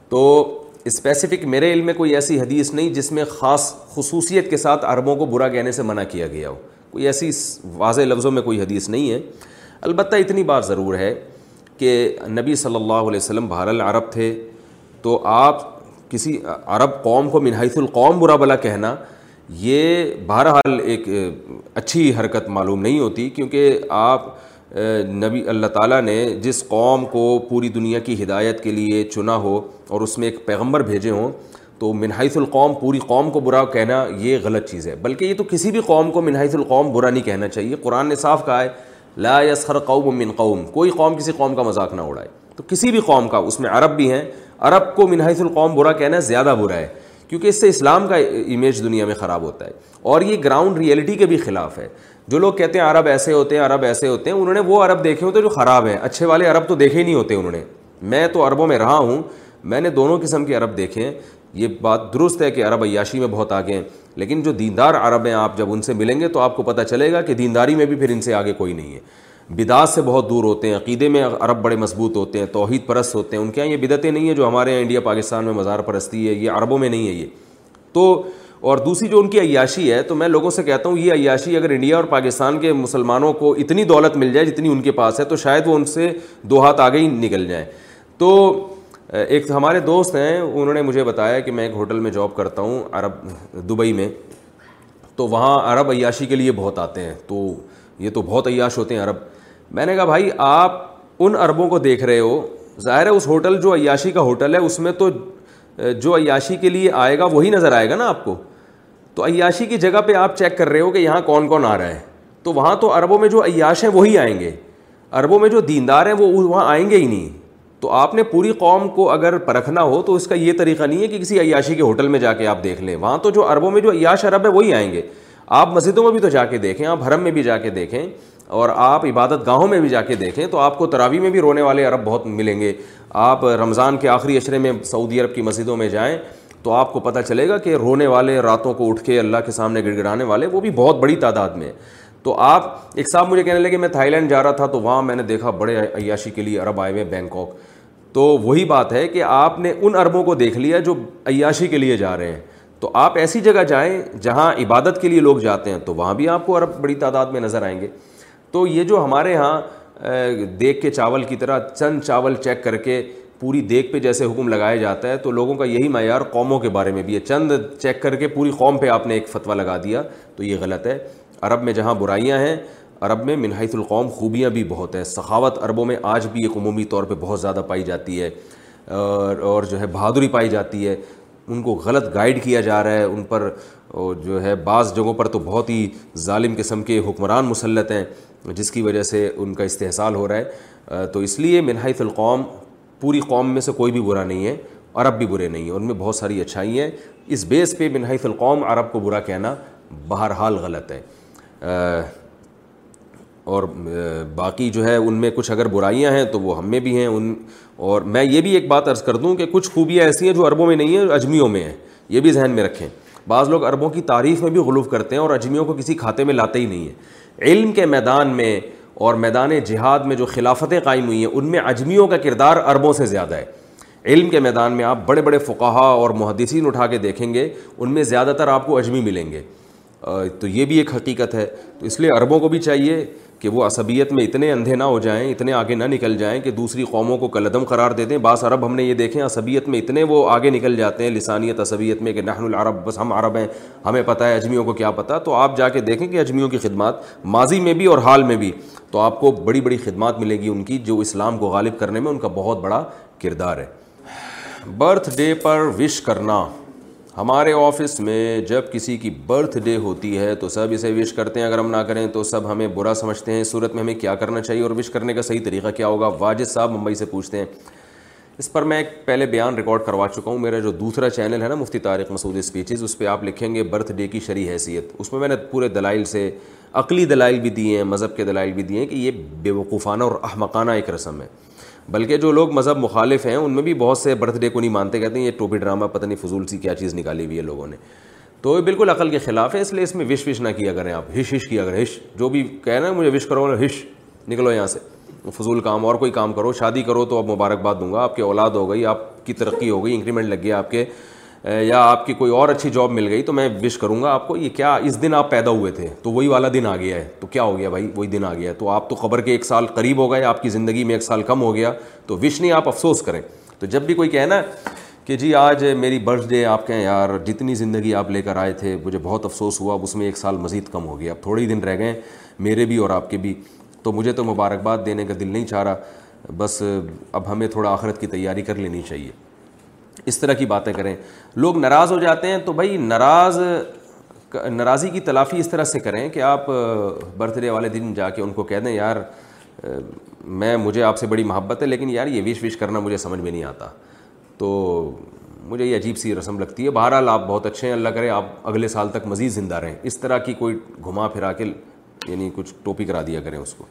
تو اسپیسیفک میرے علم میں کوئی ایسی حدیث نہیں جس میں خاص خصوصیت کے ساتھ عربوں کو برا کہنے سے منع کیا گیا ہو۔ کوئی ایسی واضح لفظوں میں کوئی حدیث نہیں ہے۔ البتہ اتنی بات ضرور ہے کہ نبی صلی اللہ علیہ وسلم بہر العرب تھے۔ تو آپ کسی عرب قوم کو منحص القوم برا بلا کہنا، یہ بہرحال ایک، اچھی حرکت معلوم نہیں ہوتی۔ کیونکہ آپ نبی اللہ تعالیٰ نے جس قوم کو پوری دنیا کی ہدایت کے لیے چنا ہو اور اس میں ایک پیغمبر بھیجے ہوں، تو منحص القوم، پوری قوم کو برا کہنا یہ غلط چیز ہے۔ بلکہ یہ تو کسی بھی قوم کو منحص القوم برا نہیں کہنا چاہیے۔ قرآن نے صاف کہا ہے، لا یسخر قوم من قوم، کوئی قوم کسی قوم کا مذاق نہ اڑائے۔ تو کسی بھی قوم کا، اس میں عرب بھی ہیں، عرب کو منحص القوم برا کہنا زیادہ برا ہے، کیونکہ اس سے اسلام کا امیج دنیا میں خراب ہوتا ہے۔ اور یہ گراؤنڈ ریئلٹی کے بھی خلاف ہے۔ جو لوگ کہتے ہیں عرب ایسے ہوتے ہیں، عرب ایسے ہوتے ہیں، انہوں نے وہ عرب دیکھے ہوتے ہیں جو خراب ہیں۔ اچھے والے عرب تو دیکھے ہی نہیں ہوتے انہوں نے۔ میں تو عربوں میں رہا ہوں، میں نے دونوں قسم کے عرب دیکھے ہیں۔ یہ بات درست ہے کہ عرب عیاشی میں بہت آگے ہیں، لیکن جو دیندار عرب ہیں، آپ جب ان سے ملیں گے تو آپ کو پتہ چلے گا کہ دینداری میں بھی پھر ان سے آگے کوئی نہیں ہے۔ بدعت سے بہت دور ہوتے ہیں، عقیدے میں عرب بڑے مضبوط ہوتے ہیں، توحید پرست ہوتے ہیں۔ ان کے یہاں یہ بدعتیں نہیں ہیں جو ہمارے یہاں انڈیا، پاکستان میں مزار پرستی ہے، یہ عربوں میں نہیں ہے یہ۔ تو اور دوسری جو ان کی عیاشی ہے، تو میں لوگوں سے کہتا ہوں، یہ عیاشی اگر انڈیا اور پاکستان کے مسلمانوں کو اتنی دولت مل جائے جتنی ان کے پاس ہے، تو شاید وہ ان سے دو ہاتھ آگے ہی نکل جائیں۔ تو ایک ہمارے دوست ہیں، انہوں نے مجھے بتایا کہ میں ایک ہوٹل میں جاب کرتا ہوں عرب، دبئی میں۔ تو وہاں عرب عیاشی کے لیے بہت آتے ہیں، تو یہ تو بہت عیاش ہوتے ہیں عرب۔ میں نے کہا، بھائی، آپ ان عربوں کو دیکھ رہے ہو۔ ظاہر ہے، اس ہوٹل جو عیاشی کا ہوٹل ہے، اس میں تو جو عیاشی کے لیے آئے گا، وہی نظر آئے گا نا آپ کو۔ تو عیاشی کی جگہ پہ آپ چیک کر رہے ہو کہ یہاں کون کون آ رہا ہے۔ تو وہاں تو عربوں میں جو عیاش ہیں وہی آئیں گے۔ عربوں میں جو دیندار ہیں وہ وہاں آئیں گے ہی نہیں۔ تو آپ نے پوری قوم کو اگر پرکھنا ہو تو اس کا یہ طریقہ نہیں ہے کہ کسی عیاشی کے ہوٹل میں جا کے آپ دیکھ لیں۔ وہاں تو جو عربوں میں جو عیاش عرب ہے وہی آئیں گے۔ آپ مسجدوں میں بھی تو جا کے دیکھیں، آپ حرم میں بھی جا کے دیکھیں۔ اور آپ عبادت گاہوں میں بھی جا کے دیکھیں تو آپ کو تراوی میں بھی رونے والے عرب بہت ملیں گے۔ آپ رمضان کے آخری اشرے میں سعودی عرب کی مسجدوں میں جائیں۔ تو آپ کو پتہ چلے گا کہ رونے والے راتوں کو اٹھ کے اللہ کے سامنے گڑ گڑانے والے وہ بھی بہت بڑی تعداد میں تو آپ، ایک صاحب مجھے کہنے لگے، میں تھائی لینڈ جا رہا تھا تو وہاں میں نے دیکھا بڑے عیاشی کے لیے عرب آئے ہوئے بینکاک۔ تو وہی بات ہے کہ آپ نے ان عربوں کو دیکھ لیا جو عیاشی کے لیے جا رہے ہیں۔ تو آپ ایسی جگہ جائیں جہاں عبادت کے لیے لوگ جاتے ہیں تو وہاں بھی آپ کو عرب بڑی تعداد میں نظر آئیں گے۔ تو یہ جو ہمارے یہاں دیکھ کے چاول کی طرح چند چاول چیک کر کے پوری دیکھ پہ جیسے حکم لگایا جاتا ہے، تو لوگوں کا یہی معیار قوموں کے بارے میں بھی ہے۔ چند چیک کر کے پوری قوم پہ آپ نے ایک فتویٰ لگا دیا، تو یہ غلط ہے۔ عرب میں جہاں برائیاں ہیں، عرب میں منحیث القوم خوبیاں بھی بہت ہیں۔ سخاوت عربوں میں آج بھی ایک عمومی طور پہ بہت زیادہ پائی جاتی ہے، اور جو ہے بہادری پائی جاتی ہے۔ ان کو غلط گائیڈ کیا جا رہا ہے، ان پر جو ہے بعض جگہوں پر تو بہت ہی ظالم قسم کے حکمران مسلط ہیں، جس کی وجہ سے ان کا استحصال ہو رہا ہے۔ تو اس لیے منحیث القوم پوری قوم میں سے کوئی بھی برا نہیں ہے عرب بھی برے نہیں ہیں۔ ان میں بہت ساری اچھائی ہیں۔ اس بیس پہ منحیث القوم عرب کو برا کہنا بہرحال غلط ہے۔ اور باقی جو ہے ان میں کچھ اگر برائیاں ہیں تو وہ ہم میں بھی ہیں۔ ان، اور میں یہ بھی ایک بات عرض کر دوں کہ کچھ خوبیاں ایسی ہیں جو عربوں میں نہیں ہیں اجمیوں میں ہیں۔ یہ بھی ذہن میں رکھیں۔ بعض لوگ عربوں کی تعریف میں بھی غلوف کرتے ہیں اور اجمیوں کو کسی کھاتے میں لاتے ہی نہیں ہیں۔ علم کے میدان میں اور میدان جہاد میں جو خلافتیں قائم ہوئی ہیں، ان میں اجمیوں کا کردار عربوں سے زیادہ ہے۔ علم کے میدان میں آپ بڑے بڑے فقہا اور محدثین اٹھا کے دیکھیں گے، ان میں زیادہ تر آپ کو اجمی ملیں گے۔ تو یہ بھی ایک حقیقت ہے۔ تو اس لیے عربوں کو بھی چاہیے کہ وہ عصبیت میں اتنے اندھے نہ ہو جائیں، اتنے آگے نہ نکل جائیں کہ دوسری قوموں کو کلدم قرار دے دیں۔ بعض عرب ہم نے یہ دیکھیں عصبیت میں اتنے وہ آگے نکل جاتے ہیں، لسانیت عصبیت میں کہ نحن العرب، بس ہم عرب ہیں، ہمیں پتہ ہے اجمیوں کو کیا پتہ۔ تو آپ جا کے دیکھیں کہ اجمیوں کی خدمات ماضی میں بھی اور حال میں بھی، تو آپ کو بڑی بڑی خدمات ملے گی ان کی جو اسلام کو غالب کرنے میں ان کا بہت بڑا کردار ہے۔ برتھ ڈے پر وش کرنا۔ ہمارے آفس میں جب کسی کی برتھ ڈے ہوتی ہے تو سب اسے وش کرتے ہیں، اگر ہم نہ کریں تو سب ہمیں برا سمجھتے ہیں۔ صورت میں ہمیں کیا کرنا چاہیے اور وش کرنے کا صحیح طریقہ کیا ہوگا؟ واجد صاحب ممبئی سے پوچھتے ہیں۔ اس پر میں ایک پہلے بیان ریکارڈ کروا چکا ہوں۔ میرا جو دوسرا چینل ہے نا، مفتی طارق مسعود اسپیچز اس پہ آپ لکھیں گے برتھ ڈے کی شرح حیثیت۔ اس میں میں نے پورے دلائل سے عقلی دلائل بھی دیے ہیں، مذہب کے دلائل بھی دیے ہیں کہ یہ بے وقوفانہ اور احمقانہ ایک رسم ہے۔ بلکہ جو لوگ مذہب مخالف ہیں، ان میں بھی بہت سے برتھ ڈے کو نہیں مانتے، کہتے ہیں یہ ٹوپی ڈرامہ، پتہ نہیں فضول سی کیا چیز نکالی ہوئی ہے لوگوں نے۔ تو یہ بالکل عقل کے خلاف ہے، اس لیے اس میں وش وش نہ کیا کریں آپ، ہش ہش کیا کریں، ہش۔ جو بھی کہہ رہے ہیں، مجھے وش کرو ہش۔ نکلو یہاں سے۔ فضول کام، اور کوئی کام کرو، شادی کرو تو اب مبارکباد دوں گا، آپ کی اولاد ہو گئی، آپ کی ترقی ہو گئی انکریمنٹ لگ گیا، آپ کے یا آپ کی کوئی اور اچھی جاب مل گئی تو میں وش کروں گا آپ کو، یہ کیا اس دن آپ پیدا ہوئے تھے؟ تو وہی والا دن آ گیا ہے۔ تو کیا ہو گیا بھائی؟ وہی دن آ گیا ہے۔ تو آپ تو خبر کے ایک سال قریب ہو گئے، آپ کی زندگی میں ایک سال کم ہو گیا۔ تو وش نہیں، آپ افسوس کریں۔ تو جب بھی کوئی کہنا کہ جی آج میری برتھ ڈے آپ کہیں یار جتنی زندگی آپ لے کر آئے تھے، مجھے بہت افسوس ہوا اب اس میں ایک سال مزید کم ہو گیا۔ اب تھوڑے ہی دن رہ گئے میرے بھی اور آپ کے بھی۔ تو مجھے تو مبارکباد دینے کا دل نہیں چاہ رہا۔ بس اب ہمیں تھوڑا آخرت کی تیاری کر لینی چاہیے۔ اس طرح کی باتیں کریں۔ لوگ ناراض ہو جاتے ہیں تو بھائی ناراض، ناراضی کی تلافی اس طرح سے کریں کہ آپ، برتھ ڈے والے دن جا کے ان کو کہہ دیں، یار، میں، مجھے آپ سے بڑی محبت ہے، لیکن یار، یہ وش وش کرنا مجھے سمجھ میں نہیں آتا۔ تو مجھے یہ عجیب سی رسم لگتی ہے۔ بہرحال آپ بہت اچھے ہیں، اللہ کرے آپ اگلے سال تک مزید زندہ رہیں۔ اس طرح کی کوئی گھما پھرا کے یعنی کچھ ٹوپی کرا دیا کریں اس کو۔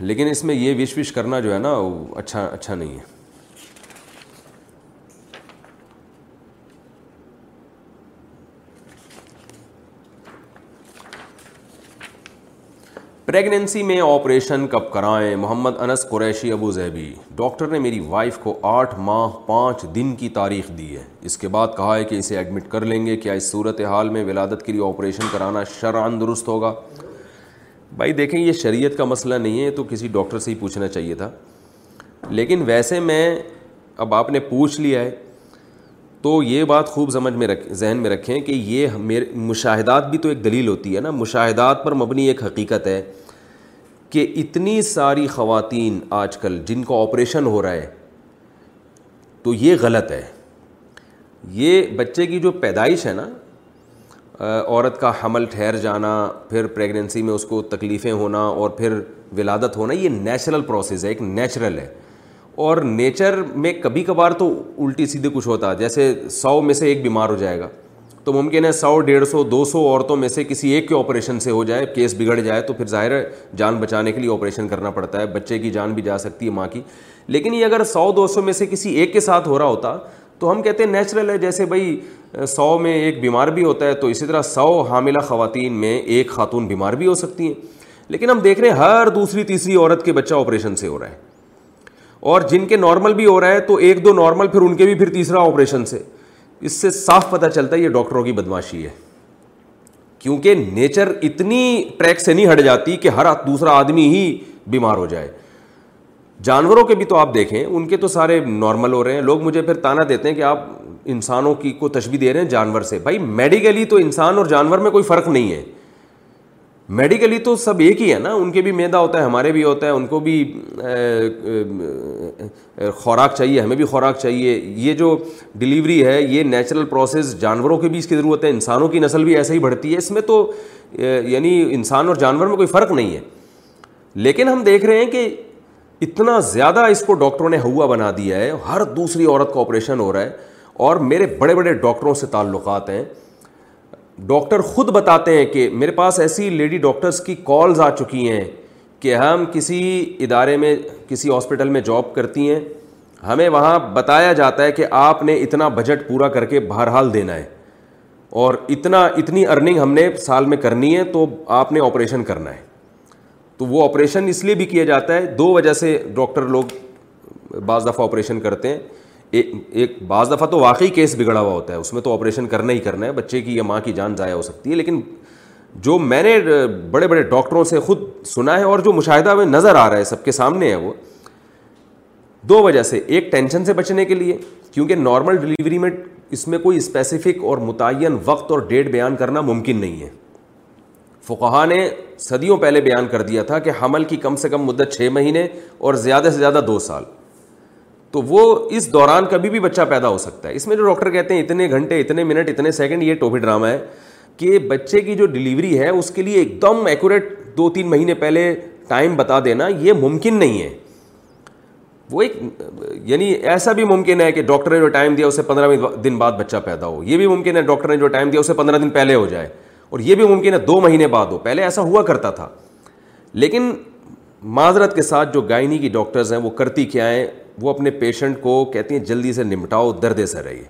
لیکن اس میں یہ وش وش کرنا جو ہے نا اچھا اچھا نہیں ہے۔ پریگنینسی میں آپریشن کب کرائیں؟ محمد انس قریشی ابو زیبی، ڈاکٹر نے میری وائف کو آٹھ ماہ پانچ دن کی تاریخ دی ہے۔ اس کے بعد کہا ہے کہ اسے ایڈمٹ کر لیں گے کیا اس صورت حال میں ولادت کے لیے آپریشن کرانا شرعن درست ہوگا۔ بھائی دیکھیں، یہ شریعت کا مسئلہ نہیں ہے، تو کسی ڈاکٹر سے ہی پوچھنا چاہیے تھا۔ لیکن ویسے میں اب آپ نے پوچھ لیا ہے تو یہ بات خوب سمجھ میں رکھ ذہن میں رکھیں کہ یہ میرے مشاہدات بھی تو ایک دلیل ہوتی ہے نا۔ مشاہدات پر مبنی ایک حقیقت ہے کہ اتنی ساری خواتین آج کل جن کو آپریشن ہو رہا ہے، تو یہ غلط ہے۔ یہ بچے کی جو پیدائش ہے نا عورت کا حمل ٹھہر جانا، پھر پریگنینسی میں اس کو تکلیفیں ہونا اور پھر ولادت ہونا، یہ نیچرل پروسیس ہے، ایک نیچرل ہے۔ اور نیچر میں کبھی کبھار تو الٹی سیدھے کچھ ہوتا ہے، جیسے سو میں سے ایک بیمار ہو جائے گا۔ تو ممکن ہے سو، ڈیڑھ سو، دو سو عورتوں میں سے کسی ایک کے آپریشن سے ہو جائے کیس بگڑ جائے، تو پھر ظاہر ہے جان بچانے کے لیے آپریشن کرنا پڑتا ہے، بچے کی جان بھی جا سکتی ہے، ماں کی۔ لیکن یہ اگر سو، دو سو میں سے کسی ایک کے ساتھ ہو رہا ہوتا، تو ہم کہتے ہیں نیچرل ہے، جیسے بھائی، سو میں ایک بیمار بھی ہوتا ہے، تو اسی طرح سو حاملہ خواتین میں ایک خاتون بیمار بھی ہو سکتی ہیں۔ لیکن ہم دیکھ رہے ہیں ہر دوسری، تیسری عورت کے بچہ آپریشن سے ہو رہا ہے۔ اور جن کے نارمل بھی ہو رہا ہے تو ایک دو نارمل پھر ان کے بھی پھر تیسرا آپریشن سے۔ اس سے صاف پتہ چلتا ہے یہ ڈاکٹروں کی بدماشی ہے۔ کیونکہ نیچر اتنی ٹریک سے نہیں ہٹ جاتی کہ ہر دوسرا آدمی ہی بیمار ہو جائے۔ جانوروں کے بھی تو آپ دیکھیں، ان کے تو سارے نارمل ہو رہے ہیں۔ لوگ مجھے پھر تانا دیتے ہیں کہ آپ انسانوں کی کو تشبیح دے رہے ہیں جانور سے۔ بھائی میڈیکلی تو انسان اور جانور میں کوئی فرق نہیں ہے۔ میڈیکلی تو سب ایک ہی ہے نا، ان کے بھی میدا ہوتا ہے، ہمارے بھی ہوتا ہے، ان کو بھی خوراک چاہیے، ہمیں بھی خوراک چاہیے۔ یہ جو ڈلیوری ہے، یہ نیچرل پروسیس جانوروں کی بھی اس کی ضرورت ہے، انسانوں کی نسل بھی ایسے ہی بڑھتی ہے۔ اس میں تو یعنی انسان اور جانور میں کوئی فرق نہیں ہے۔ لیکن ہم دیکھ رہے ہیں کہ اتنا زیادہ اس کو ڈاکٹروں نے ہوا بنا دیا ہے، ہر دوسری عورت کا آپریشن ہو رہا ہے اور میرے بڑے بڑے ڈاکٹروں سے تعلقات ہیں۔ ڈاکٹر خود بتاتے ہیں کہ میرے پاس ایسی لیڈی ڈاکٹرس کی کالز آ چکی ہیں کہ ہم کسی ادارے میں، کسی ہاسپٹل میں جاب کرتی ہیں۔ ہمیں وہاں بتایا جاتا ہے کہ آپ نے اتنا بجٹ پورا کر کے بہرحال دینا ہے۔ اور اتنا، اتنی ارننگ ہم نے سال میں کرنی ہے تو آپ نے آپریشن کرنا ہے۔ تو وہ آپریشن اس لیے بھی کیا جاتا ہے، دو وجہ سے ڈاکٹر لوگ بعض دفعہ آپریشن کرتے ہیں۔ ایک بعض دفعہ تو واقعی کیس بگڑا ہوا ہوتا ہے، اس میں تو آپریشن کرنا ہی کرنا ہے، بچے کی یا ماں کی جان ضائع ہو سکتی ہے، لیکن جو میں نے بڑے بڑے ڈاکٹروں سے خود سنا ہے اور جو مشاہدہ میں نظر آ رہا ہے، سب کے سامنے ہے وہ، دو وجہ سے، ایک ٹینشن سے بچنے کے لیے، کیونکہ نارمل ڈلیوری میں اس میں کوئی اسپیسیفک اور متعین وقت اور ڈیٹ بیان کرنا ممکن نہیں ہے۔ فقہ نے صدیوں پہلے بیان کر دیا تھا کہ حمل کی کم سے کم مدت چھ مہینے اور زیادہ سے زیادہ دو سال۔ تو وہ اس دوران کبھی بھی بچہ پیدا ہو سکتا ہے۔ اس میں جو ڈاکٹر کہتے ہیں اتنے گھنٹے، اتنے منٹ، اتنے سیکنڈ، یہ ٹوپی ڈرامہ ہے کہ بچے کی جو ڈلیوری ہے، اس کے لیے ایک دم ایکوریٹ دو تین مہینے پہلے ٹائم بتا دینا، یہ ممکن نہیں ہے۔ وہ ایک یعنی ایسا بھی ممکن ہے کہ ڈاکٹر نے جو ٹائم دیا، اسے پندرہ دن بعد بچہ پیدا ہو۔ یہ بھی ممکن ہے ڈاکٹر نے جو ٹائم دیا، اسے پندرہ دن پہلے ہو جائے۔ اور یہ بھی ممکن ہے دو مہینے بعد ہو۔ پہلے ایسا ہوا کرتا تھا۔ لیکن معذرت کے ساتھ جو گائنی کی ڈاکٹرز ہیں وہ کرتی کیا ہیں؟ وہ اپنے پیشنٹ کو کہتی ہیں، جلدی سے نمٹاؤ، درد سے رہیے۔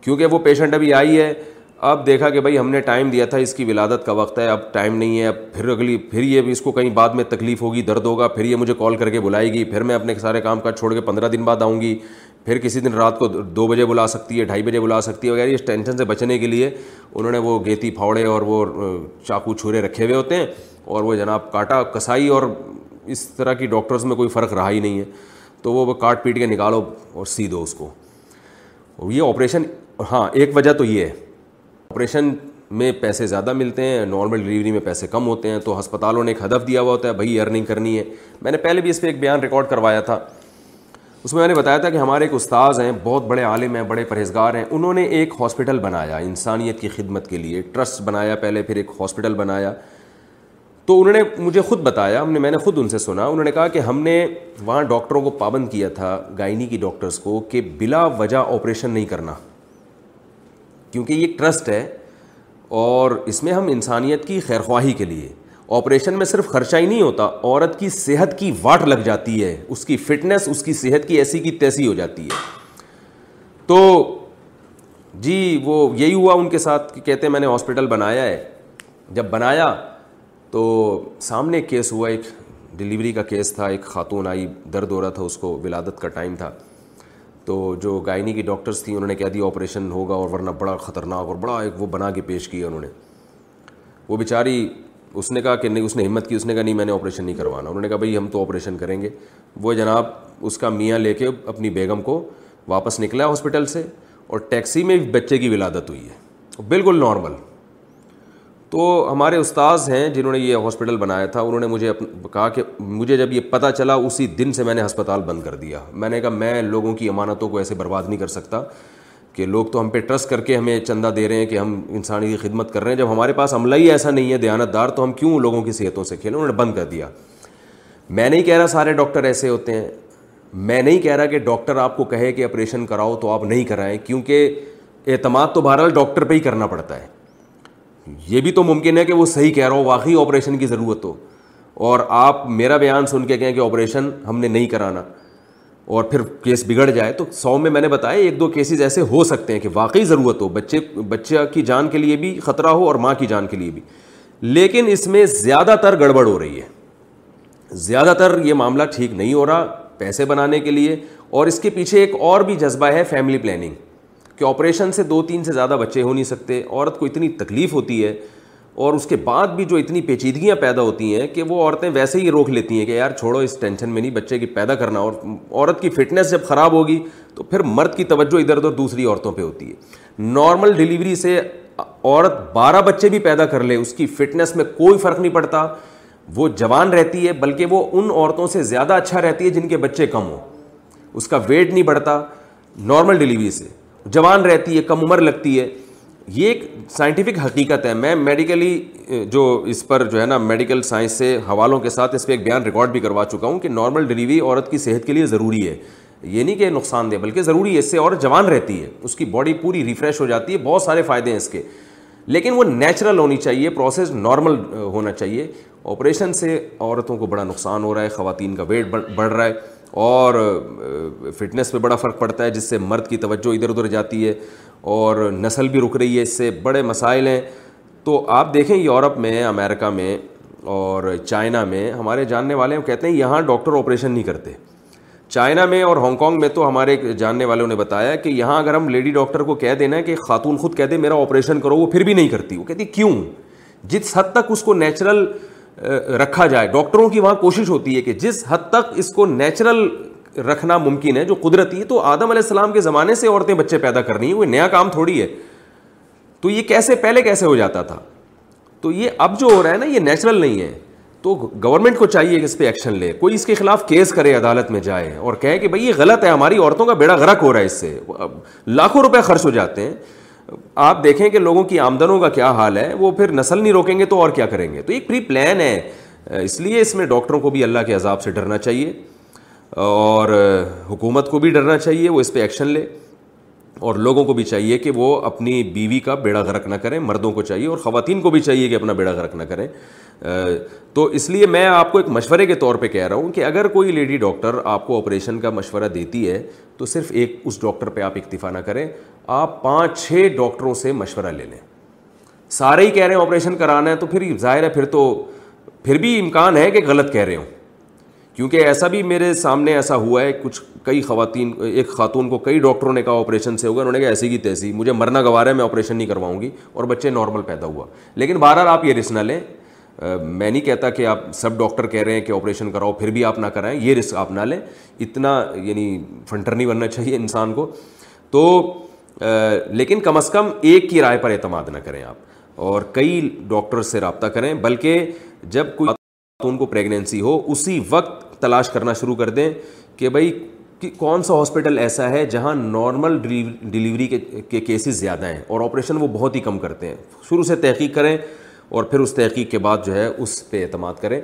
کیونکہ وہ پیشنٹ ابھی آئی ہے۔ اب دیکھا کہ بھائی ہم نے ٹائم دیا تھا، اس کی ولادت کا وقت ہے، اب ٹائم نہیں ہے۔ اب پھر اگلی، پھر یہ بھی اس کو کہیں بعد میں تکلیف ہوگی، درد ہوگا۔ پھر یہ مجھے کال کر کے بلائے گی۔ پھر میں اپنے سارے کام کا چھوڑ کے پندرہ دن بعد آؤں گی۔ پھر کسی دن رات کو دو بجے بلا سکتی ہے، ڈھائی بجے بلا سکتی ہے۔ وغیرہ، اس ٹینشن سے بچنے کے لیے انہوں نے وہ گیتی پھاوڑے اور وہ چاقو چھرے رکھے ہوئے ہوتے ہیں۔ اور وہ جناب کاٹا، کسائی اور اس طرح کی ڈاکٹرز میں کوئی فرق رہا ہی نہیں ہے۔ تو وہ کاٹ پیٹ کے نکالو اور سی دو اس کو۔ یہ آپریشن ہاں ایک وجہ تو یہ ہے۔ آپریشن میں پیسے زیادہ ملتے ہیں نارمل ڈلیوری میں پیسے کم ہوتے ہیں۔ تو ہسپتالوں نے ایک ہدف دیا ہوا ہوتا ہے، بھائی ارننگ کرنی ہے۔ میں نے پہلے بھی اس پہ ایک بیان ریکارڈ کروایا تھا۔ اس میں میں نے بتایا تھا کہ ہمارے ایک استاذ ہیں، بہت بڑے عالم ہیں، بڑے پرہیزگار ہیں۔ انہوں نے ایک ہاسپٹل بنایا، انسانیت کی خدمت کے لیے۔ ٹرسٹ بنایا پہلے، پھر ایک ہاسپٹل بنایا۔ تو انہوں نے مجھے خود بتایا، ہم نے میں نے خود ان سے سنا۔ انہوں نے کہا کہ ہم نے وہاں ڈاکٹروں کو پابند کیا تھا، گائنی کی ڈاکٹرس کو، کہ بلا وجہ آپریشن نہیں کرنا۔ کیونکہ یہ ٹرسٹ ہے اور اس میں ہم انسانیت کی خیر خواہی کے لیے۔ آپریشن میں صرف خرچہ ہی نہیں ہوتا، عورت کی صحت کی واٹ لگ جاتی ہے۔ اس کی فٹنس، اس کی صحت کی ایسی کی تیسی ہو جاتی ہے۔ تو جی وہ یہی ہوا ان کے ساتھ کہ کہتے ہیں، میں نے ہاسپٹل بنایا ہے۔ جب بنایا تو سامنے کیس ہوا، ایک ڈلیوری کا کیس تھا، ایک خاتون آئی، درد ہو رہا تھا، اس کو ولادت کا ٹائم تھا۔ تو جو گائنی کی ڈاکٹرس تھیں، انہوں نے کہہ دیا آپریشن ہوگا اور ورنہ بڑا خطرناک اور بڑا ایک وہ بنا کے پیش کیا انہوں نے۔ وہ بیچاری، اس نے کہا کہ نہیں، اس نے ہمت کی، اس نے کہا نہیں، میں نے آپریشن نہیں کروانا۔ انہوں نے کہا بھائی، ہم تو آپریشن کریں گے۔ وہ جناب، اس کا میاں لے کے اپنی بیگم کو واپس نکلا ہاسپٹل سے اور ٹیکسی میں بچے کی ولادت ہوئی ہے۔ بالکل نارمل۔ تو ہمارے استاذ ہیں جنہوں نے یہ ہاسپٹل بنایا تھا، انہوں نے مجھے کہا کہ مجھے جب یہ پتہ چلا اسی دن سے میں نے ہسپتال بند کر دیا۔ میں نے کہا میں لوگوں کی امانتوں کو ایسے برباد نہیں کر سکتا کہ لوگ تو ہم پہ ٹرسٹ کر کے ہمیں چندہ دے رہے ہیں کہ ہم انسانی کی خدمت کر رہے ہیں۔ جب ہمارے پاس عملہ ہی ایسا نہیں ہے دیانت دار تو ہم کیوں لوگوں کی صحتوں سے کھیلیں؟ انہوں نے بند کر دیا۔ میں نہیں کہہ رہا سارے ڈاکٹر ایسے ہوتے ہیں۔ میں نہیں کہہ رہا کہ ڈاکٹر آپ کو کہے کہ آپریشن کراؤ تو آپ نہیں کرائیں کیونکہ اعتماد تو بہرحال ڈاکٹر پہ ہی کرنا پڑتا ہے۔ یہ بھی تو ممکن ہے کہ وہ صحیح کہہ رہا ہو، واقعی آپریشن کی ضرورت ہو۔ اور آپ میرا بیان سن کے کہیں کہ آپریشن ہم نے نہیں کرانا۔ اور پھر کیس بگڑ جائے تو سو میں میں نے بتایا، ایک دو کیسز ایسے ہو سکتے ہیں کہ واقعی ضرورت ہو، بچے، بچہ کی جان کے لیے بھی خطرہ ہو اور ماں کی جان کے لیے بھی۔ لیکن اس میں زیادہ تر گڑبڑ ہو رہی ہے۔ زیادہ تر یہ معاملہ ٹھیک نہیں ہو رہا پیسے بنانے کے لیے۔ اور اس کے پیچھے ایک اور بھی جذبہ ہے فیملی پلاننگ کہ آپریشن سے دو تین سے زیادہ بچے ہو نہیں سکتے، عورت کو اتنی تکلیف ہوتی ہے اور اس کے بعد بھی جو اتنی پیچیدگیاں پیدا ہوتی ہیں کہ وہ عورتیں ویسے ہی روک لیتی ہیں کہ یار چھوڑو، اس ٹینشن میں نہیں بچے کی پیدا کرنا اور عورت کی فٹنس جب خراب ہوگی تو پھر مرد کی توجہ ادھر ادھر دوسری عورتوں پہ ہوتی ہے۔ نارمل ڈلیوری سے عورت بارہ بچے بھی پیدا کر لے، اس کی فٹنس میں کوئی فرق نہیں پڑتا۔ وہ جوان رہتی ہے، بلکہ وہ ان عورتوں سے زیادہ اچھا رہتی ہے جن کے بچے کم ہوں۔ اس کا ویٹ نہیں بڑھتا۔ نارمل ڈلیوری سے۔ جوان رہتی ہے، کم عمر لگتی ہے، یہ ایک سائنٹیفک حقیقت ہے۔ میں میڈیکلی جو اس پر جو ہے نا میڈیکل سائنس سے حوالوں کے ساتھ اس پہ ایک بیان ریکارڈ بھی کروا چکا ہوں کہ نارمل ڈلیوری عورت کی صحت کے لیے ضروری ہے۔ یہ نہیں کہ نقصان دہ، بلکہ ضروری ہے۔ اس سے عورت جوان رہتی ہے۔ اس کی باڈی پوری ریفریش ہو جاتی ہے۔ بہت سارے فائدے ہیں اس کے۔ لیکن وہ نیچرل ہونی چاہیے پروسیس نارمل ہونا چاہیے۔ آپریشن سے عورتوں کو بڑا نقصان ہو رہا ہے، خواتین کا ویٹ بڑھ رہا ہے۔ اور فٹنس پہ بڑا فرق پڑتا ہے، جس سے مرد کی توجہ ادھر ادھر جاتی ہے اور نسل بھی رک رہی ہے، اس سے بڑے مسائل ہیں۔ تو آپ دیکھیں یورپ میں، امریکہ میں اور چائنا میں، ہمارے جاننے والے ہیں کہتے ہیں یہاں ڈاکٹر آپریشن نہیں کرتے۔ چائنا میں اور ہانگ کانگ میں تو ہمارے جاننے والوں نے بتایا کہ یہاں اگر ہم لیڈی ڈاکٹر کو کہہ دینا کہ خاتون خود کہہ دے، میرا آپریشن کرو، وہ پھر بھی نہیں کرتی۔ وہ کہتی، کیوں؟ جس حد تک اس کو نیچرل رکھا جائے۔ ڈاکٹروں کی وہاں کوشش ہوتی ہے کہ جس حد تک اس کو نیچرل رکھنا ممکن ہے، جو قدرتی ہے تو آدم علیہ السلام کے زمانے سے عورتیں بچے پیدا کرنی ہیں، وہ نیا کام تھوڑی ہے۔ تو یہ کیسے، پہلے کیسے ہو جاتا تھا؟ تو یہ اب جو ہو رہا ہے نا، یہ نیچرل نہیں ہے۔ تو گورنمنٹ کو چاہیے کہ اس پہ ایکشن لے۔ کوئی اس کے خلاف کیس کرے، عدالت میں جائے اور کہے کہ بھائی یہ غلط ہے، ہماری عورتوں کا بیڑا غرق ہو رہا ہے اس سے۔ لاکھوں روپے خرچ ہو جاتے ہیں۔ آپ دیکھیں کہ لوگوں کی آمدنوں کا کیا حال ہے، وہ پھر نسل نہیں روکیں گے تو اور کیا کریں گے؟ تو ایک پری پلان ہے۔ اس لیے اس میں ڈاکٹروں کو بھی اللہ کے عذاب سے ڈرنا چاہیے اور حکومت کو بھی ڈرنا چاہیے، وہ اس پہ ایکشن لے۔ اور لوگوں کو بھی چاہیے کہ وہ اپنی بیوی کا بیڑا غرق نہ کریں، مردوں کو چاہیے اور خواتین کو بھی چاہیے کہ اپنا بیڑا غرق نہ کریں۔ تو اس لیے میں آپ کو ایک مشورے کے طور پہ کہہ رہا ہوں کہ اگر کوئی لیڈی ڈاکٹر آپ کو آپریشن کا مشورہ دیتی ہے، تو صرف ایک اس ڈاکٹر پہ آپ اکتفا نہ کریں۔ آپ پانچ چھ ڈاکٹروں سے مشورہ لے لیں۔ سارے ہی کہہ رہے ہیں آپریشن کرانا ہے تو پھر ظاہر ہے پھر تو پھر بھی امکان ہے کہ غلط کہہ رہے ہوں۔ کیونکہ ایسا بھی میرے سامنے ایسا ہوا ہے، کچھ کئی خواتین، ایک خاتون کو کئی ڈاکٹروں نے کہا آپریشن سے ہوگا، انہوں نے کہا ایسی کی تیسی، مجھے مرنا گوارا ہے، میں آپریشن نہیں کرواؤں گی، اور بچے نارمل پیدا ہوا۔ لیکن بہرحال آپ یہ رسک نہ لیں۔ میں نہیں کہتا کہ آپ سب ڈاکٹر کہہ رہے ہیں کہ آپریشن کراؤ، پھر بھی آپ نہ کرائیں، یہ رسک آپ نہ لیں۔ اتنا یعنی فنٹر نہیں بننا چاہیے انسان کو۔ تو لیکن کم از کم ایک کی رائے پر اعتماد نہ کریں آپ اور کئی ڈاکٹر سے رابطہ کریں، بلکہ جب کوئی خاتون کو پریگنینسی ہو، اسی وقت تلاش کرنا شروع کر دیں کہ بھائی، کہ کون سا ہاسپٹل ایسا ہے جہاں نارمل ڈلیوری کے کیسز زیادہ ہیں اور آپریشن وہ بہت ہی کم کرتے ہیں۔ شروع سے تحقیق کریں اور پھر اس تحقیق کے بعد جو ہے اس پہ اعتماد کریں۔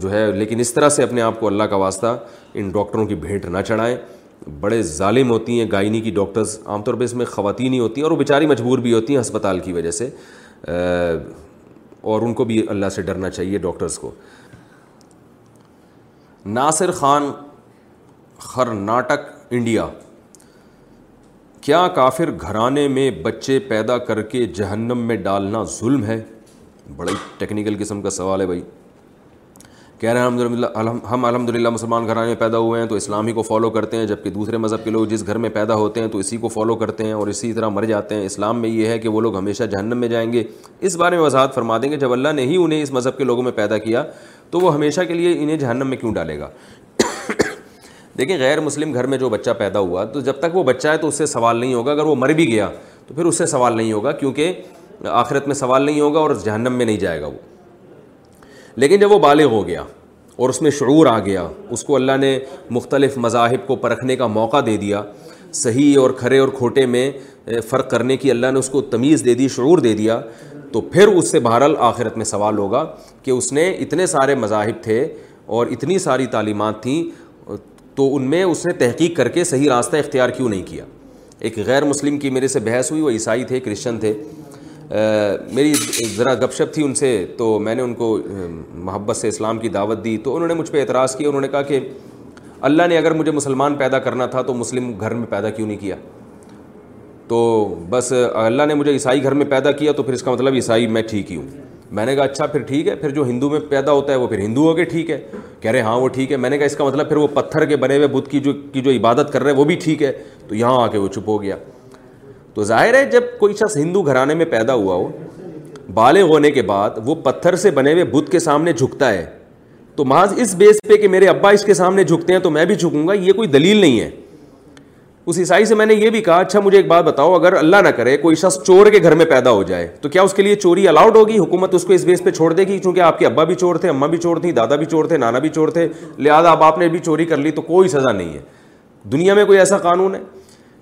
جو ہے، لیکن اس طرح سے اپنے آپ کو اللہ کا واسطہ ان ڈاکٹروں کی بھیٹ نہ چڑھائیں۔ بڑے ظالم ہوتی ہیں، گائنی کی ڈاکٹرز، عام طور پہ اس میں خواتین ہی ہوتی ہیں اور وہ بیچاری مجبور بھی ہوتی ہیں ہسپتال کی وجہ سے۔ اور ان کو بھی اللہ سے ڈرنا چاہیے ڈاکٹرز کو۔ ناصر خان، خرناٹک، انڈیا۔ کیا کافر گھرانے میں بچے پیدا کر کے جہنم میں ڈالنا ظلم ہے؟ بڑا ہی ٹیکنیکل قسم کا سوال ہے بھائی۔ کہہ رہے ہیں الحمد للہ ہم الحمد للہ مسلمان گھرانے میں پیدا ہوئے ہیں، تو اسلامی کو فالو کرتے ہیں، جبکہ دوسرے مذہب کے لوگ جس گھر میں پیدا ہوتے ہیں، تو اسی کو فالو کرتے ہیں اور اسی طرح مر جاتے ہیں۔ اسلام میں یہ ہے کہ وہ لوگ ہمیشہ جہنم میں جائیں گے۔ اس بارے میں وضاحت فرما دیں گے، جب اللہ نے ہی انہیں اس مذہب کے لوگوں میں پیدا کیا، تو وہ ہمیشہ کے لیے انہیں جہنم میں کیوں ڈالے گا؟ [COUGHS] دیکھیں، غیر مسلم گھر میں جو بچہ پیدا ہوا، تو جب تک وہ بچہ ہے، تو اس سے سوال نہیں ہوگا۔ اگر وہ مر بھی گیا، تو پھر اس سے سوال نہیں ہوگا، کیونکہ آخرت میں سوال نہیں ہوگا اور جہنم میں نہیں جائے گا وہ۔ لیکن جب وہ بالغ ہو گیا اور اس میں شعور آ گیا، اس کو اللہ نے مختلف مذاہب کو پرکھنے کا موقع دے دیا، صحیح اور کھرے اور کھوٹے میں فرق کرنے کی اللہ نے اس کو تمیز دے دی، شعور دے دیا، تو پھر اس سے بہرحال آخرت میں سوال ہوگا کہ اس نے اتنے سارے مذاہب تھے اور اتنی ساری تعلیمات تھیں، تو ان میں اس نے تحقیق کر کے صحیح راستہ اختیار کیوں نہیں کیا؟ ایک غیر مسلم کی میرے سے بحث ہوئی، وہ عیسائی تھے، کرسچن تھے۔ میری ذرا گپ شپ تھی ان سے، تو میں نے ان کو محبت سے اسلام کی دعوت دی، تو انہوں نے مجھ پہ اعتراض کیا، انہوں نے کہا کہ اللہ نے اگر مجھے مسلمان پیدا کرنا تھا تو مسلم گھر میں پیدا کیوں نہیں کیا؟ تو بس اللہ نے مجھے عیسائی گھر میں پیدا کیا، تو پھر اس کا مطلب عیسائی میں ٹھیک ہی ہوں۔ میں نے کہا اچھا پھر ٹھیک ہے، پھر جو ہندو میں پیدا ہوتا ہے وہ پھر ہندو ہو کے ٹھیک ہے۔ کہہ رہے ہاں وہ ٹھیک ہے۔ میں نے کہا، اس کا مطلب پھر وہ پتھر کے بنے ہوئے بدھ کی جو کی جو عبادت کر رہے ہیں وہ بھی ٹھیک ہے۔ تو یہاں آ کے وہ چپ ہو گیا۔ تو ظاہر ہے جب کوئی شخص ہندو گھرانے میں پیدا ہوا ہو، بالغ ہونے کے بعد وہ پتھر سے بنے ہوئے بدھ کے سامنے جھکتا ہے۔ تو محض اس بیس پہ کہ میرے ابا اس کے سامنے جھکتے ہیں تو میں بھی جھکوں گا، یہ کوئی دلیل نہیں ہے۔ اس عیسائی سے میں نے یہ بھی کہا اچھا مجھے ایک بات بتاؤ، اگر اللہ نہ کرے، کوئی شخص چور کے گھر میں پیدا ہو جائے، تو کیا اس کے لیے چوری الاؤڈ ہوگی؟ حکومت اس کو اس بیس پہ چھوڑ دے گی؟ کیونکہ آپ کے ابا بھی چور تھے، اماں بھی چور تھیں، دادا بھی چور تھے، نانا بھی چور تھے، لہٰذا اب آپ نے بھی چوری کر لی تو کوئی سزا نہیں ہے۔ دنیا میں کوئی ایسا قانون ہے؟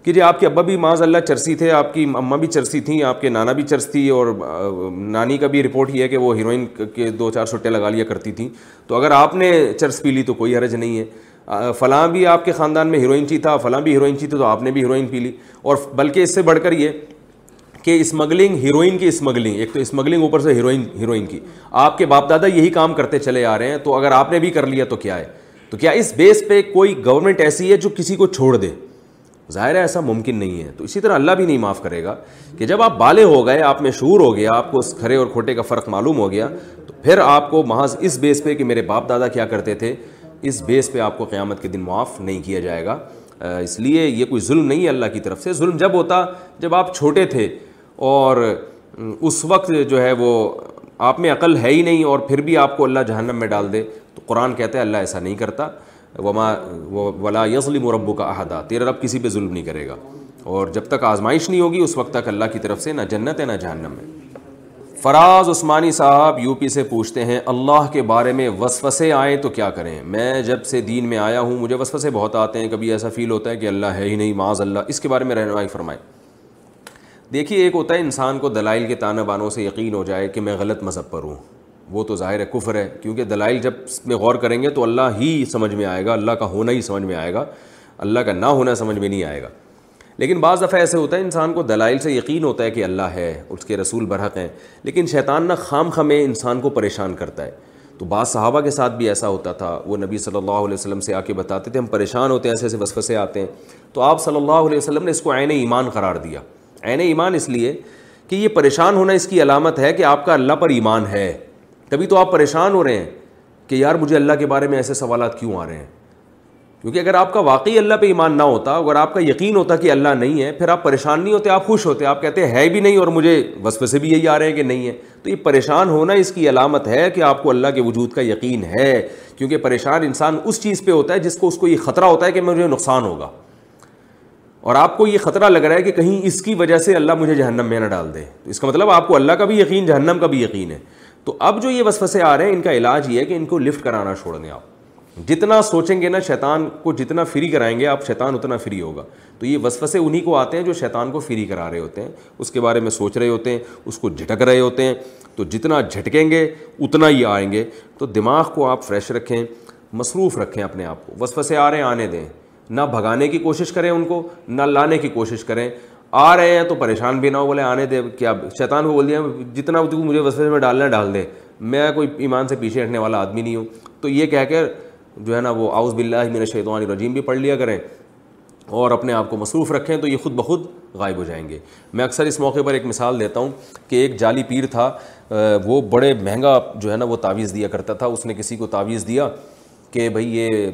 کہ جی آپ کے ابا بھی معاذ اللہ چرسی تھے، آپ کی اماں بھی چرسی تھیں، آپ کے نانا بھی چرس تھی اور نانی کا بھی رپورٹ یہ ہے کہ وہ ہیروئن کے دو چار سٹے لگا لیا کرتی تھیں۔ تو اگر آپ نے چرس پی لی تو کوئی حرج نہیں ہے۔ فلاں بھی آپ کے خاندان میں ہیروئن چی تھا، فلاں بھی ہیروئن چی تھی تو آپ نے بھی ہیروئن پی لی۔ اور بلکہ اس سے بڑھ کر یہ کہ اسمگلنگ ہیروئن کی اسمگلنگ، ایک تو اسمگلنگ اوپر سے ہیروئن ہیروئن کی۔ آپ کے باپ دادا یہی کام کرتے چلے آ رہے ہیں، تو اگر آپ نے بھی کر لیا تو کیا ہے؟ تو کیا اس بیس پہ کوئی گورنمنٹ ایسی ہے جو کسی کو چھوڑ دے؟ ظاہر ہے ایسا ممکن نہیں ہے۔ تو اسی طرح اللہ بھی نہیں معاف کرے گا کہ جب آپ بالے ہو گئے، آپ میں شعور ہو گیا، آپ کو اس کھڑے اور کھوٹے کا فرق معلوم ہو گیا، تو پھر آپ کو محض اس بیس پہ کہ میرے باپ دادا کیا کرتے تھے، اس بیس پہ آپ کو قیامت کے دن معاف نہیں کیا جائے گا۔ اس لیے یہ کوئی ظلم نہیں ہے اللہ کی طرف سے۔ ظلم جب ہوتا، جب آپ چھوٹے تھے اور اس وقت جو ہے وہ آپ میں عقل ہے ہی نہیں اور پھر بھی آپ کو اللہ جہنم میں ڈال دے، تو قرآن کہتے ہیں اللہ ایسا نہیں کرتا۔ وما ولا یظلم ربو کا عہدہ تیرا رب کسی پہ ظلم نہیں کرے گا۔ اور جب تک آزمائش نہیں ہوگی، اس وقت تک اللہ کی طرف سے نہ جنت ہے نہ جہنم ہے۔ فراز عثمانی صاحب یو پی سے پوچھتے ہیں، اللہ کے بارے میں وسوسے آئیں تو کیا کریں؟ میں جب سے دین میں آیا ہوں، مجھے وسوسے بہت آتے ہیں۔ کبھی ایسا فیل ہوتا ہے کہ اللہ ہے ہی نہیں، معاذ اللہ۔ اس کے بارے میں رہنمائی فرمائے دیکھیے، ایک ہوتا ہے انسان کو دلائل کے تانہ بانوں سے یقین ہو جائے کہ میں غلط مذہب پر ہوں۔ وہ تو ظاہر ہے کفر ہے، کیونکہ دلائل جب اس میں غور کریں گے تو اللہ ہی سمجھ میں آئے گا، اللہ کا ہونا ہی سمجھ میں آئے گا، اللہ کا نہ ہونا سمجھ میں نہیں آئے گا۔ لیکن بعض دفعہ ایسے ہوتا ہے، انسان کو دلائل سے یقین ہوتا ہے کہ اللہ ہے، اس کے رسول برحق ہیں، لیکن شیطان نہ خام خمیں انسان کو پریشان کرتا ہے۔ تو بعض صحابہ کے ساتھ بھی ایسا ہوتا تھا، وہ نبی صلی اللہ علیہ وسلم سے آ کے بتاتے تھے، ہم پریشان ہوتے ہیں، ایسے ایسے وسوسے آتے ہیں۔ تو آپ صلی اللہ علیہ وسلم نے اس کو عین ایمان قرار دیا۔ عین ایمان اس لیے کہ یہ پریشان ہونا اس کی علامت ہے کہ آپ کا اللہ پر ایمان ہے۔ تبھی تو آپ پریشان ہو رہے ہیں کہ یار مجھے اللہ کے بارے میں ایسے سوالات کیوں آ رہے ہیں؟ کیونکہ اگر آپ کا واقعی اللہ پہ ایمان نہ ہوتا، اگر آپ کا یقین ہوتا کہ اللہ نہیں ہے، پھر آپ پریشان نہیں ہوتے، آپ خوش ہوتے، آپ کہتے ہیں ہے بھی نہیں اور مجھے وصف سے بھی یہی آ رہے ہیں کہ نہیں ہے۔ تو یہ پریشان ہونا اس کی علامت ہے کہ آپ کو اللہ کے وجود کا یقین ہے، کیونکہ پریشان انسان اس چیز پہ ہوتا ہے جس کو اس کو یہ خطرہ ہوتا ہے کہ مجھے نقصان ہوگا۔ اور آپ کو یہ خطرہ لگ رہا ہے کہ کہیں اس کی وجہ سے اللہ مجھے جہنم میں نہ ڈال دے۔ تو اس کا مطلب آپ کو اللہ کا بھی یقین، جہنم کا بھی یقین ہے۔ تو اب جو یہ وسوسے آ رہے ہیں، ان کا علاج یہ ہے کہ ان کو لفٹ کرانا چھوڑ دیں آپ۔ جتنا سوچیں گے نا شیطان کو جتنا فری کرائیں گے، آپ شیطان اتنا فری ہوگا۔ تو یہ وسوسے انہیں کو آتے ہیں جو شیطان کو فری کرا رہے ہوتے ہیں۔ اس کے بارے میں سوچ رہے ہوتے ہیں، اس کو جھٹک رہے ہوتے ہیں۔ تو جتنا جھٹکیں گے، اتنا ہی آئیں گے۔ تو دماغ کو آپ فریش رکھیں، مصروف رکھیں اپنے آپ کو۔ وسوسے آ رہے ہیں، آنے دیں۔ نہ بھگانے کی کوشش کریں ان کو، نہ لانے کی کوشش کریں۔ آ رہے ہیں تو پریشان بھی نہ ہو، بولے آنے دے، کیا شیطان کو بول دیا، جتنا مجھے وسوسے میں ڈالنا ڈال دے۔ میں کوئی ایمان سے پیچھے ہٹنے والا آدمی نہیں ہوں۔ تو یہ کہہ کر جو ہے نا وہ آؤز بلّہ میرے شیطوان رجیم بھی پڑھ لیا کریں اور اپنے آپ کو مصروف رکھیں تو یہ خود بخود غائب ہو جائیں گے۔ میں اکثر اس موقع پر ایک مثال دیتا ہوں کہ ایک جعلی پیر تھا، وہ بڑے مہنگا جو ہے نا وہ تعویذ دیا کرتا تھا، اس نے کسی کو تعویذ دیا۔ کہ بھائی یہ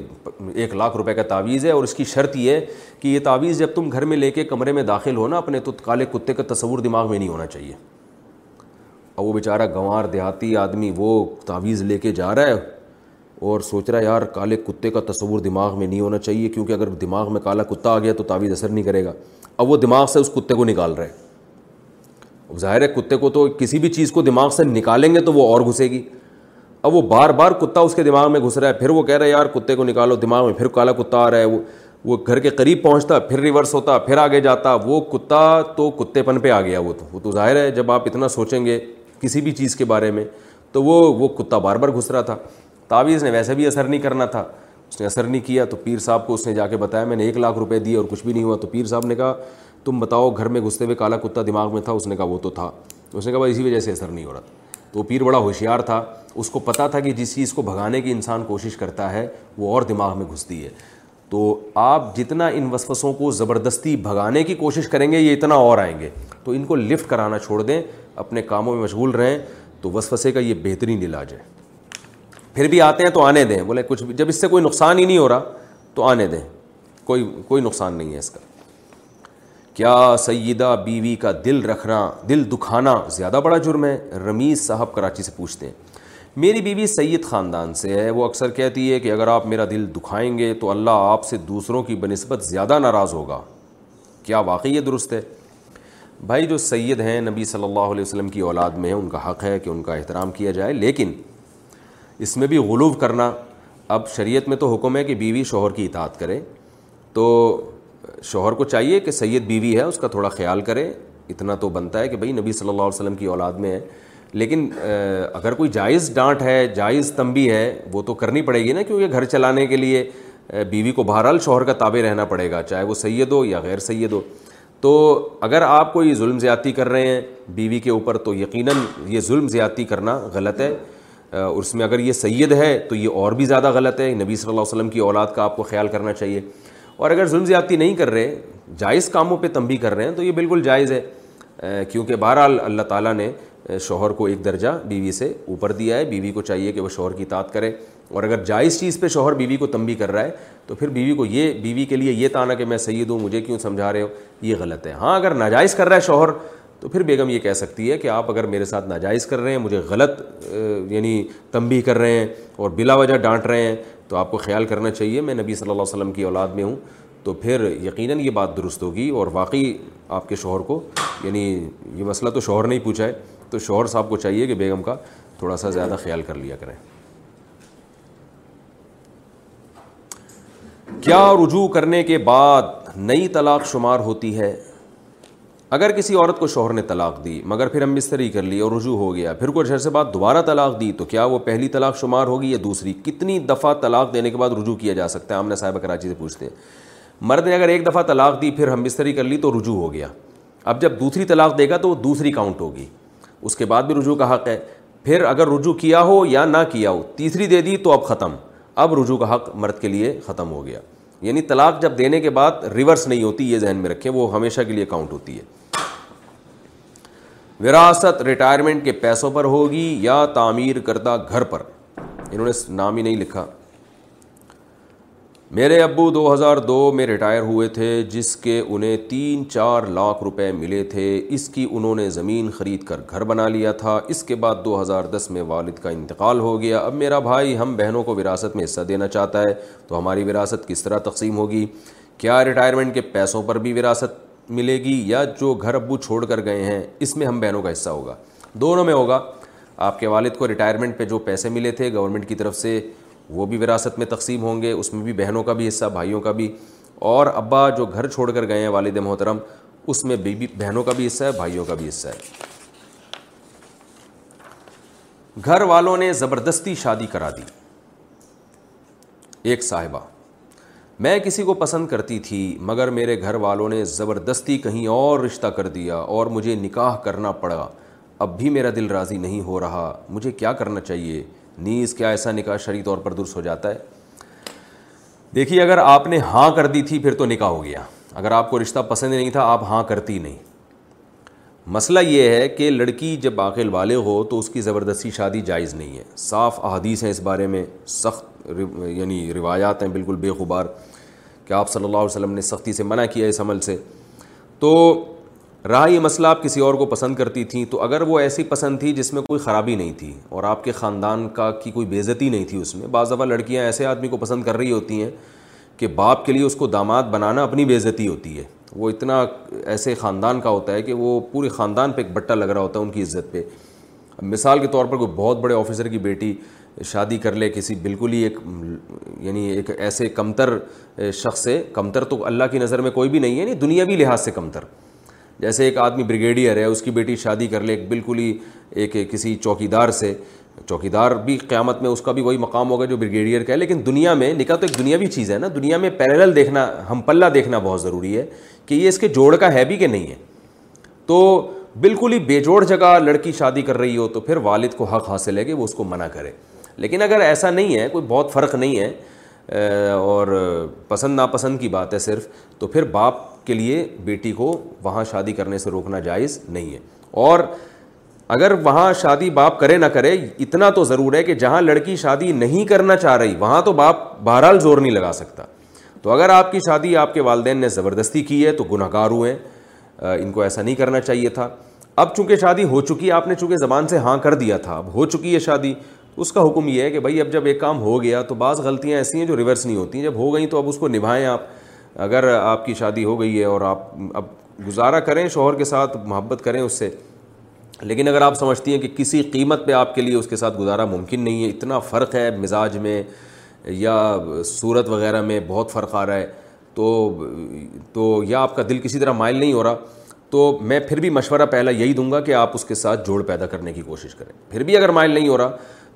ایک لاکھ روپے کا تعویذ ہے اور اس کی شرط یہ ہے کہ یہ تعویذ جب تم گھر میں لے کے کمرے میں داخل ہو نا، اپنے تو کالے کتے کا تصور دماغ میں نہیں ہونا چاہیے۔ اور وہ بیچارہ گنوار، دیہاتی آدمی وہ تعویذ لے کے جا رہا ہے اور سوچ رہا ہے، یار کالے کتے کا تصور دماغ میں نہیں ہونا چاہیے، کیونکہ اگر دماغ میں کالا کتا آ گیا تو تعویذ اثر نہیں کرے گا۔ اب وہ دماغ سے اس کتے کو نکال رہے اب ظاہر ہے کتے کو تو کسی بھی چیز کو دماغ سے نکالیں گے تو وہ اور گھسے گی۔ اب وہ بار بار کتا اس کے دماغ میں گھس رہا ہے، پھر وہ کہہ رہا ہے، یار، کتے کو نکالو، دماغ میں پھر کالا کتا آ رہا ہے، وہ وہ گھر کے قریب پہنچتا، پھر ریورس ہوتا، پھر آگے جاتا، وہ کتا تو کتے پن پہ آ گیا وہ تو۔ وہ تو ظاہر ہے، جب آپ اتنا سوچیں گے کسی بھی چیز کے بارے میں، تو وہ وہ کتا بار بار گھس رہا تھا۔ تعویذ نے ویسے بھی اثر نہیں کرنا تھا۔ اس نے اثر نہیں کیا، تو پیر صاحب کو اس نے جا کے بتایا، میں نے ایک لاکھ روپے دیے اور کچھ بھی نہیں ہوا، تو پیر صاحب نے کہا، تم بتاؤ گھر میں گھستے ہوئے کالا کتا دماغ میں تھا؟ اس نے کہا، وہ تو تھا۔ اس نے کہا اسی وجہ سے اثر نہیں ہو رہا تھا۔ تو پیر بڑا ہوشیار تھا۔ اس کو پتہ تھا کہ جس چیز کو بھگانے کی انسان کوشش کرتا ہے، وہ اور دماغ میں گھستی ہے۔ تو آپ جتنا ان وسوسوں کو زبردستی بھگانے کی کوشش کریں گے، یہ اتنا اور آئیں گے۔ تو ان کو لفٹ کرانا چھوڑ دیں، اپنے کاموں میں مشغول رہیں، تو وسوسے کا یہ بہترین علاج ہے۔ پھر بھی آتے ہیں تو آنے دیں۔ بولے، کچھ بھی، جب اس سے کوئی نقصان ہی نہیں ہو رہا، تو آنے دیں۔ کوئی کوئی نقصان نہیں ہے اس کا۔ کیا سیدہ بیوی کا دل رکھنا، دل دکھانا زیادہ بڑا جرم ہے؟ رمیز صاحب کراچی سے پوچھتے ہیں۔ میری بیوی سید خاندان سے ہے، وہ اکثر کہتی ہے کہ اگر آپ میرا دل دکھائیں گے تو اللہ آپ سے دوسروں کی بنسبت زیادہ ناراض ہوگا۔ کیا واقعی یہ درست ہے؟ بھائی، جو سید ہیں، نبی صلی اللہ علیہ وسلم کی اولاد میں ہیں ان کا حق ہے کہ ان کا احترام کیا جائے، لیکن اس میں بھی غلوف کرنا۔ اب شریعت میں تو حکم ہے کہ بیوی شوہر کی اطاعت کرے۔ تو شوہر کو چاہیے کہ سید بیوی ہے، اس کا تھوڑا خیال کرے۔ اتنا تو بنتا ہے کہ بھائی نبی صلی اللہ علیہ وسلم کی اولاد میں ہے۔ لیکن اگر کوئی جائز ڈانٹ ہے، جائز تنبی ہے، وہ تو کرنی پڑے گی نا، کیونکہ گھر چلانے کے لیے بیوی کو بہرحال شوہر کا تابع رہنا پڑے گا، چاہے وہ سید ہو یا غیر سید ہو۔ تو اگر آپ کوئی ظلم زیادتی کر رہے ہیں بیوی کے اوپر، تو یقیناً یہ ظلم زیادتی کرنا غلط ہے۔ اس میں اگر یہ سید ہے، تو یہ اور بھی زیادہ غلط ہے۔ نبی صلی اللہ علیہ وسلم کی اولاد کا آپ کو خیال کرنا چاہیے۔ اور اگر ظلم زیادتی نہیں کر رہے، جائز کاموں پہ تنبی کر رہے ہیں، تو یہ بالکل جائز ہے۔ کیونکہ بہرحال اللہ تعالیٰ نے شوہر کو ایک درجہ بیوی سے اوپر دیا ہے۔ بیوی کو چاہیے کہ وہ شوہر کی اطاعت کرے۔ اور اگر جائز چیز پہ شوہر بیوی کو تنبی کر رہا ہے، تو پھر بیوی کو یہ، بیوی کے لیے یہ تانا کہ میں سید ہوں، مجھے کیوں سمجھا رہے ہو؟ یہ غلط ہے۔ ہاں اگر ناجائز کر رہا ہے شوہر، تو پھر بیگم یہ کہہ سکتی ہے کہ آپ اگر میرے ساتھ ناجائز کر رہے ہیں، مجھے غلط یعنی تنبی کر رہے ہیں اور بلا وجہ ڈانٹ رہے ہیں تو آپ کو خیال کرنا چاہیے، میں نبی صلی اللہ علیہ وسلم کی اولاد میں ہوں، تو پھر یقیناً یہ بات درست ہوگی اور واقعی آپ کے شوہر کو یعنی یہ مسئلہ تو شوہر نہیں پوچھا ہے، تو شوہر صاحب کو چاہیے کہ بیگم کا تھوڑا سا زیادہ خیال کر لیا کریں۔ کیا رجوع کرنے کے بعد نئی طلاق شمار ہوتی ہے؟ اگر کسی عورت کو شوہر نے طلاق دی، مگر پھر ہم بستری کر لی اور رجوع ہو گیا، پھر کچھ عرصے بعد دوبارہ طلاق دی، تو کیا وہ پہلی طلاق شمار ہوگی یا دوسری؟ کتنی دفعہ طلاق دینے کے بعد رجوع کیا جا سکتا ہے؟ آمنے صاحب کراچی سے پوچھتے ہیں۔ مرد نے اگر ایک دفعہ طلاق دی، پھر ہم بستری کر لی تو رجوع ہو گیا۔ اب جب دوسری طلاق دے گا تو وہ دوسری کاؤنٹ ہوگی۔ اس کے بعد بھی رجوع کا حق ہے۔ پھر اگر رجوع کیا ہو یا نہ کیا ہو، تیسری دے دی تو اب ختم۔ اب رجوع کا حق مرد کے لیے ختم ہو گیا۔ یعنی طلاق جب دینے کے بعد ریورس نہیں ہوتی، یہ ذہن میں رکھیں، وہ ہمیشہ کے لیے کاؤنٹ ہوتی ہے۔ وراثت ریٹائرمنٹ کے پیسوں پر ہوگی یا تعمیر کردہ گھر پر؟ انہوں نے نام ہی نہیں لکھا۔ میرے ابو دو ہزار دو میں ریٹائر ہوئے تھے، جس کے انہیں تین چار لاکھ روپے ملے تھے۔ اس کی انہوں نے زمین خرید کر گھر بنا لیا تھا۔ اس کے بعد دو ہزار دس میں والد کا انتقال ہو گیا۔ اب میرا بھائی ہم بہنوں کو وراثت میں حصہ دینا چاہتا ہے، تو ہماری وراثت کس طرح تقسیم ہوگی؟ کیا ریٹائرمنٹ کے پیسوں پر بھی وراثت؟ ملے گی یا جو گھر ابو چھوڑ کر گئے ہیں، اس میں ہم بہنوں کا حصہ ہوگا۔ دونوں میں ہوگا۔ آپ کے والد کو ریٹائرمنٹ پہ جو پیسے ملے تھے گورنمنٹ کی طرف سے، وہ بھی وراثت میں تقسیم ہوں گے۔ اس میں بھی بہنوں کا بھی حصہ، بھائیوں کا بھی۔ اور ابا جو گھر چھوڑ کر گئے ہیں والد محترم، اس میں بی بہنوں کا بھی حصہ ہے، بھائیوں کا بھی حصہ ہے۔ گھر والوں نے زبردستی شادی کرا دی۔ ایک صاحبہ۔ میں کسی کو پسند کرتی تھی، مگر میرے گھر والوں نے زبردستی کہیں اور رشتہ کر دیا اور مجھے نکاح کرنا پڑا۔ اب بھی میرا دل راضی نہیں ہو رہا۔ مجھے کیا کرنا چاہیے؟ نیز کیا ایسا نکاح شرعی طور پر درست ہو جاتا ہے؟ دیکھیے، اگر آپ نے ہاں کر دی تھی، پھر تو نکاح ہو گیا۔ اگر آپ کو رشتہ پسند نہیں تھا، آپ ہاں کرتی نہیں۔ مسئلہ یہ ہے کہ لڑکی جب عاقل والے ہو تو اس کی زبردستی شادی جائز نہیں ہے۔ صاف احادیث ہیں اس بارے میں، سخت یعنی روایات ہیں، بالکل بے خبار کہ آپ صلی اللہ علیہ وسلم نے سختی سے منع کیا اس عمل سے۔ تو رہا یہ مسئلہ آپ کسی اور کو پسند کرتی تھیں، تو اگر وہ ایسی پسند تھی جس میں کوئی خرابی نہیں تھی اور آپ کے خاندان کا کی کوئی بےزتی نہیں تھی اس میں، بعض دفعہ لڑکیاں ایسے آدمی کو پسند کر رہی ہوتی ہیں کہ باپ کے لیے اس کو داماد بنانا اپنی بےزتی ہوتی ہے۔ وہ اتنا ایسے خاندان کا ہوتا ہے کہ وہ پورے خاندان پہ ایک بٹا لگ رہا ہوتا ہے ان کی عزت پہ۔ مثال کے طور پر کوئی بہت بڑے آفیسر کی بیٹی شادی کر لے کسی بالکل ہی ایک یعنی ایک ایسے کمتر شخص سے، کمتر تو اللہ کی نظر میں کوئی بھی نہیں ہے یعنی دنیاوی لحاظ سے کمتر۔ جیسے ایک آدمی بریگیڈیئر ہے، اس کی بیٹی شادی کر لے، ایک بالکل ہی ایک کسی چوکی دار سے چوکی دار بھی قیامت میں اس کا بھی وہی مقام ہوگا جو بریگیڈیئر کا ہے، لیکن دنیا میں، نکاح تو ایک دنیاوی چیز ہے نا، دنیا میں پیرل دیکھنا، ہم پلہ دیکھنا بہت ضروری ہے کہ یہ اس کے جوڑ کا ہے بھی کہ نہیں ہے۔ تو بالکل ہی بے جوڑ جگہ لڑکی شادی کر رہی ہو تو پھر والد کو حق حاصل ہے کہ وہ اس کو منع کرے۔ لیکن اگر ایسا نہیں ہے، کوئی بہت فرق نہیں ہے اور پسند ناپسند کی بات ہے صرف، تو پھر باپ کے لیے بیٹی کو وہاں شادی کرنے سے روکنا جائز نہیں ہے۔ اور اگر وہاں شادی باپ کرے نہ کرے، اتنا تو ضرور ہے کہ جہاں لڑکی شادی نہیں کرنا چاہ رہی، وہاں تو باپ بہرحال زور نہیں لگا سکتا۔ تو اگر آپ کی شادی آپ کے والدین نے زبردستی کی ہے، تو گناہ گار ہوئے ان کو ایسا نہیں کرنا چاہیے تھا۔ اب چونکہ شادی ہو چکی، آپ نے چونکہ زبان سے ہاں کر دیا تھا، اب ہو چکی ہے شادی اس کا حکم یہ ہے کہ بھائی اب جب ایک کام ہو گیا تو بعض غلطیاں ایسی ہیں جو ریورس نہیں ہوتی ہیں۔ جب ہو گئیں تو اب اس کو نبھائیں آپ۔ اگر آپ کی شادی ہو گئی ہے اور آپ اب گزارا کریں شوہر کے ساتھ، محبت کریں اس سے۔ لیکن اگر آپ سمجھتی ہیں کہ کسی قیمت پہ آپ کے لیے اس کے ساتھ گزارا ممکن نہیں ہے، اتنا فرق ہے مزاج میں یا صورت وغیرہ میں بہت فرق آ رہا ہے، تو تو یا آپ کا دل کسی طرح مائل نہیں ہو رہا، تو میں پھر بھی مشورہ پہلا یہی دوں گا کہ آپ اس کے ساتھ جوڑ پیدا کرنے کی کوشش کریں۔ پھر بھی اگر مائل نہیں ہو رہا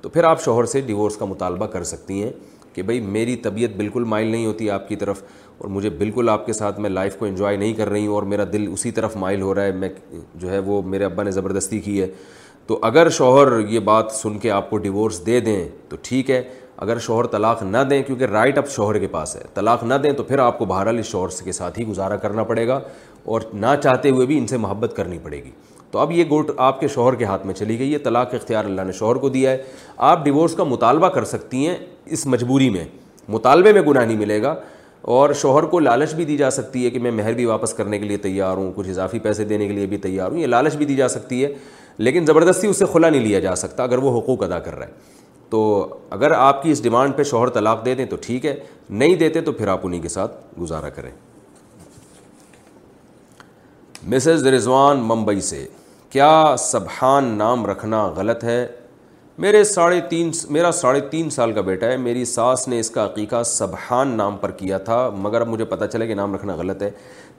تو پھر آپ شوہر سے ڈیورس کا مطالبہ کر سکتی ہیں کہ بھائی میری طبیعت بالکل مائل نہیں ہوتی آپ کی طرف اور مجھے بالکل آپ کے ساتھ میں لائف کو انجوائے نہیں کر رہی ہوں اور میرا دل اسی طرف مائل ہو رہا ہے، میں جو ہے وہ میرے ابا نے زبردستی کی ہے۔ تو اگر شوہر یہ بات سن کے آپ کو ڈیورس دے دیں تو ٹھیک ہے، اگر شوہر طلاق نہ دیں کیونکہ رائٹ اب شوہر کے پاس ہے۔ طلاق نہ دیں تو پھر آپ کو بہرحال اس شوہر کے ساتھ ہی گزارا کرنا پڑے گا اور نہ چاہتے ہوئے بھی ان سے محبت کرنی پڑے گی۔ تو اب یہ گوٹ آپ کے شوہر کے ہاتھ میں چلی گئی ہے۔ طلاق اختیار اللہ نے شوہر کو دیا ہے۔ آپ ڈیورس کا مطالبہ کر سکتی ہیں اس مجبوری میں۔ مطالبے میں گناہ نہیں ملے گا اور شوہر کو لالچ بھی دی جا سکتی ہے کہ میں مہر بھی واپس کرنے کے لیے تیار ہوں، کچھ اضافی پیسے دینے کے لیے بھی تیار ہوں، یہ لالچ بھی دی جا سکتی ہے۔ لیکن زبردستی اس سے کھلا نہیں لیا جا سکتا اگر وہ حقوق ادا کر رہا ہے۔ تو اگر آپ کی اس ڈیمانڈ پہ شوہر طلاق دے دیں تو ٹھیک ہے، نہیں دیتے تو پھر آپ انہیں کے ساتھ گزارا کریں۔ مسز رضوان ممبئی سے۔ کیا سبحان نام رکھنا غلط ہے؟ میرے ساڑھے تین میرا ساڑھے تین سال کا بیٹا ہے، میری ساس نے اس کا عقیقہ سبحان نام پر کیا تھا، مگر اب مجھے پتہ چلے کہ نام رکھنا غلط ہے۔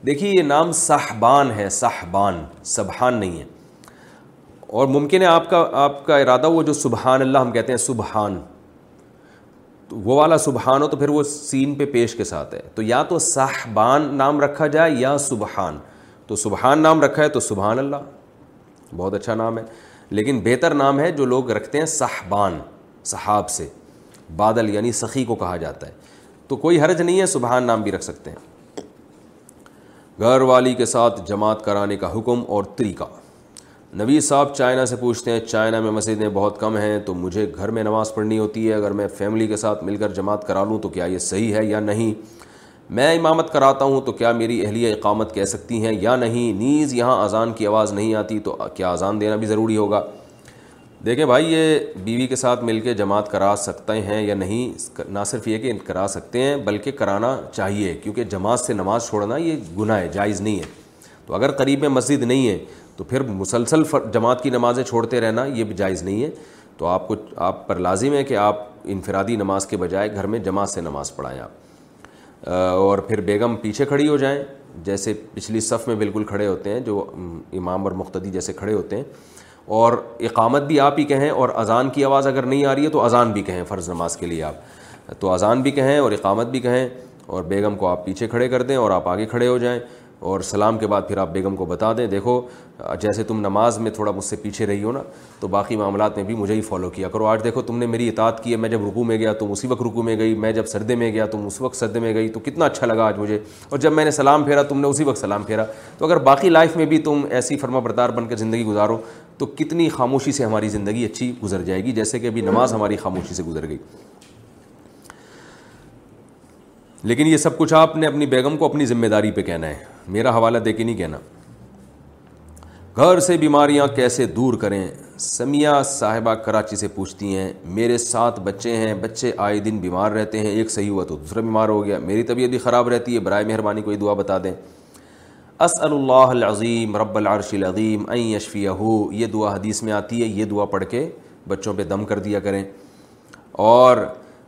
دیکھیے، یہ نام صحبان ہے صحبان سبحان نہیں ہے۔ اور ممکن ہے آپ کا آپ کا ارادہ وہ جو سبحان اللہ ہم کہتے ہیں، سبحان، تو وہ والا سبحان ہو تو پھر وہ سین پہ پیش کے ساتھ ہے۔ تو یا تو صحبان نام رکھا جائے یا سبحان۔ تو سبحان نام رکھا ہے تو سبحان اللہ۔ بہت اچھا نام ہے۔ لیکن بہتر نام ہے جو لوگ رکھتے ہیں صحبان، صحاب سے، بادل یعنی سخی کو کہا جاتا ہے۔ تو کوئی حرج نہیں ہے سبحان نام بھی رکھ سکتے ہیں۔ گھر والی کے ساتھ جماعت کرانے کا حکم اور طریقہ۔ نبی صاحب چائنا سے پوچھتے ہیں، چائنا میں مسجدیں بہت کم ہیں، تو مجھے گھر میں نماز پڑھنی ہوتی ہے۔ اگر میں فیملی کے ساتھ مل کر جماعت کرا لوں تو کیا یہ صحیح ہے یا نہیں؟ میں امامت کراتا ہوں تو کیا میری اہلیہ اقامت کہہ سکتی ہیں یا نہیں؟ نیز یہاں اذان کی آواز نہیں آتی تو کیا اذان دینا بھی ضروری ہوگا؟ دیکھیں بھائی، یہ بیوی کے ساتھ مل کے جماعت کرا سکتے ہیں یا نہیں؟ نہ صرف یہ کہ کرا سکتے ہیں، بلکہ کرانا چاہیے، کیونکہ جماعت سے نماز چھوڑنا یہ گناہ ہے، جائز نہیں ہے۔ تو اگر قریب میں مسجد نہیں ہے، تو پھر مسلسل جماعت کی نمازیں چھوڑتے رہنا یہ بھی جائز نہیں ہے۔ تو آپ کو، آپ پر لازم ہے کہ آپ انفرادی نماز کے بجائے گھر میں جماعت سے نماز پڑھائیں آپ۔ اور پھر بیگم پیچھے کھڑی ہو جائیں، جیسے پچھلی صف میں بالکل کھڑے ہوتے ہیں، جو امام اور مقتدی جیسے کھڑے ہوتے ہیں۔ اور اقامت بھی آپ ہی کہیں، اور اذان کی آواز اگر نہیں آ رہی ہے تو اذان بھی کہیں، فرض نماز کے لیے آپ۔ تو اذان بھی کہیں اور اقامت بھی کہیں، اور بیگم کو آپ پیچھے کھڑے کر دیں اور آپ آگے کھڑے ہو جائیں۔ اور سلام کے بعد پھر آپ بیگم کو بتا دیں، دیکھو، جیسے تم نماز میں تھوڑا مجھ سے پیچھے رہی ہو نا، تو باقی معاملات میں بھی مجھے ہی فالو کیا کرو۔ آج دیکھو، تم نے میری اطاعت کی ہے، میں جب رکو میں گیا تم اسی وقت رکو میں گئی، میں جب سردے میں گیا تم اس وقت سردے میں گئی، تو کتنا اچھا لگا آج مجھے۔ اور جب میں نے سلام پھیرا، تم نے اسی وقت سلام پھیرا۔ تو اگر باقی لائف میں بھی تم ایسی فرما بردار بن کے زندگی گزارو، تو کتنی خاموشی سے ہماری زندگی اچھی گزر جائے گی، جیسے کہ ابھی نماز ہماری خاموشی سے گزر گئی۔ لیکن یہ سب کچھ آپ نے اپنی بیگم کو اپنی ذمہ داری پہ کہنا ہے۔ میرا حوالہ دے کے نہیں کہنا۔ گھر سے بیماریاں کیسے دور کریں؟ سمیہ صاحبہ کراچی سے پوچھتی ہیں، میرے سات بچے ہیں، بچے آئے دن بیمار رہتے ہیں، ایک صحیح ہوا تو دوسرا بیمار ہو گیا۔ میری طبیعت بھی خراب رہتی ہے، برائے مہربانی کوئی دعا بتا دیں۔ اسأل اللہ العظیم، رب العرش العظیم این یشفیہ یہ دعا حدیث میں آتی ہے، یہ دعا پڑھ کے بچوں پہ دم کر دیا کریں۔ اور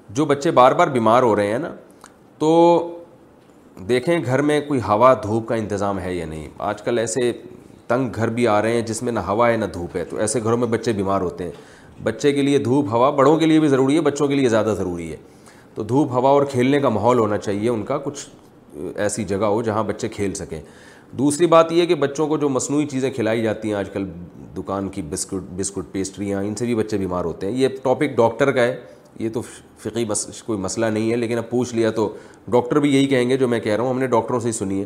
جو بچے بار بار بیمار ہو رہے ہیں نا، تو دیکھیں گھر میں کوئی ہوا دھوپ کا انتظام ہے یا نہیں؟ آج کل ایسے تنگ گھر بھی آ رہے ہیں جس میں نہ ہوا ہے نہ دھوپ ہے، تو ایسے گھروں میں بچے بیمار ہوتے ہیں۔ بچے کے لیے دھوپ، ہوا بڑوں کے لیے بھی ضروری ہے، بچوں کے لیے زیادہ ضروری ہے۔ تو دھوپ، ہوا اور کھیلنے کا ماحول ہونا چاہیے، ان کا کچھ ایسی جگہ ہو جہاں بچے کھیل سکیں۔ دوسری بات یہ کہ بچوں کو جو مصنوعی چیزیں کھلائی جاتی ہیں آج کل دکان کی بسکٹ بسکٹ پیسٹریاں، ان سے بھی بچے بیمار ہوتے ہیں۔ یہ ٹاپک ڈاکٹر کا ہے۔ یہ تو فقی بس کوئی مسئلہ نہیں ہے، لیکن اب پوچھ لیا تو ڈاکٹر بھی یہی کہیں گے جو میں کہہ رہا ہوں، ہم نے ڈاکٹروں سے ہی سنی ہے۔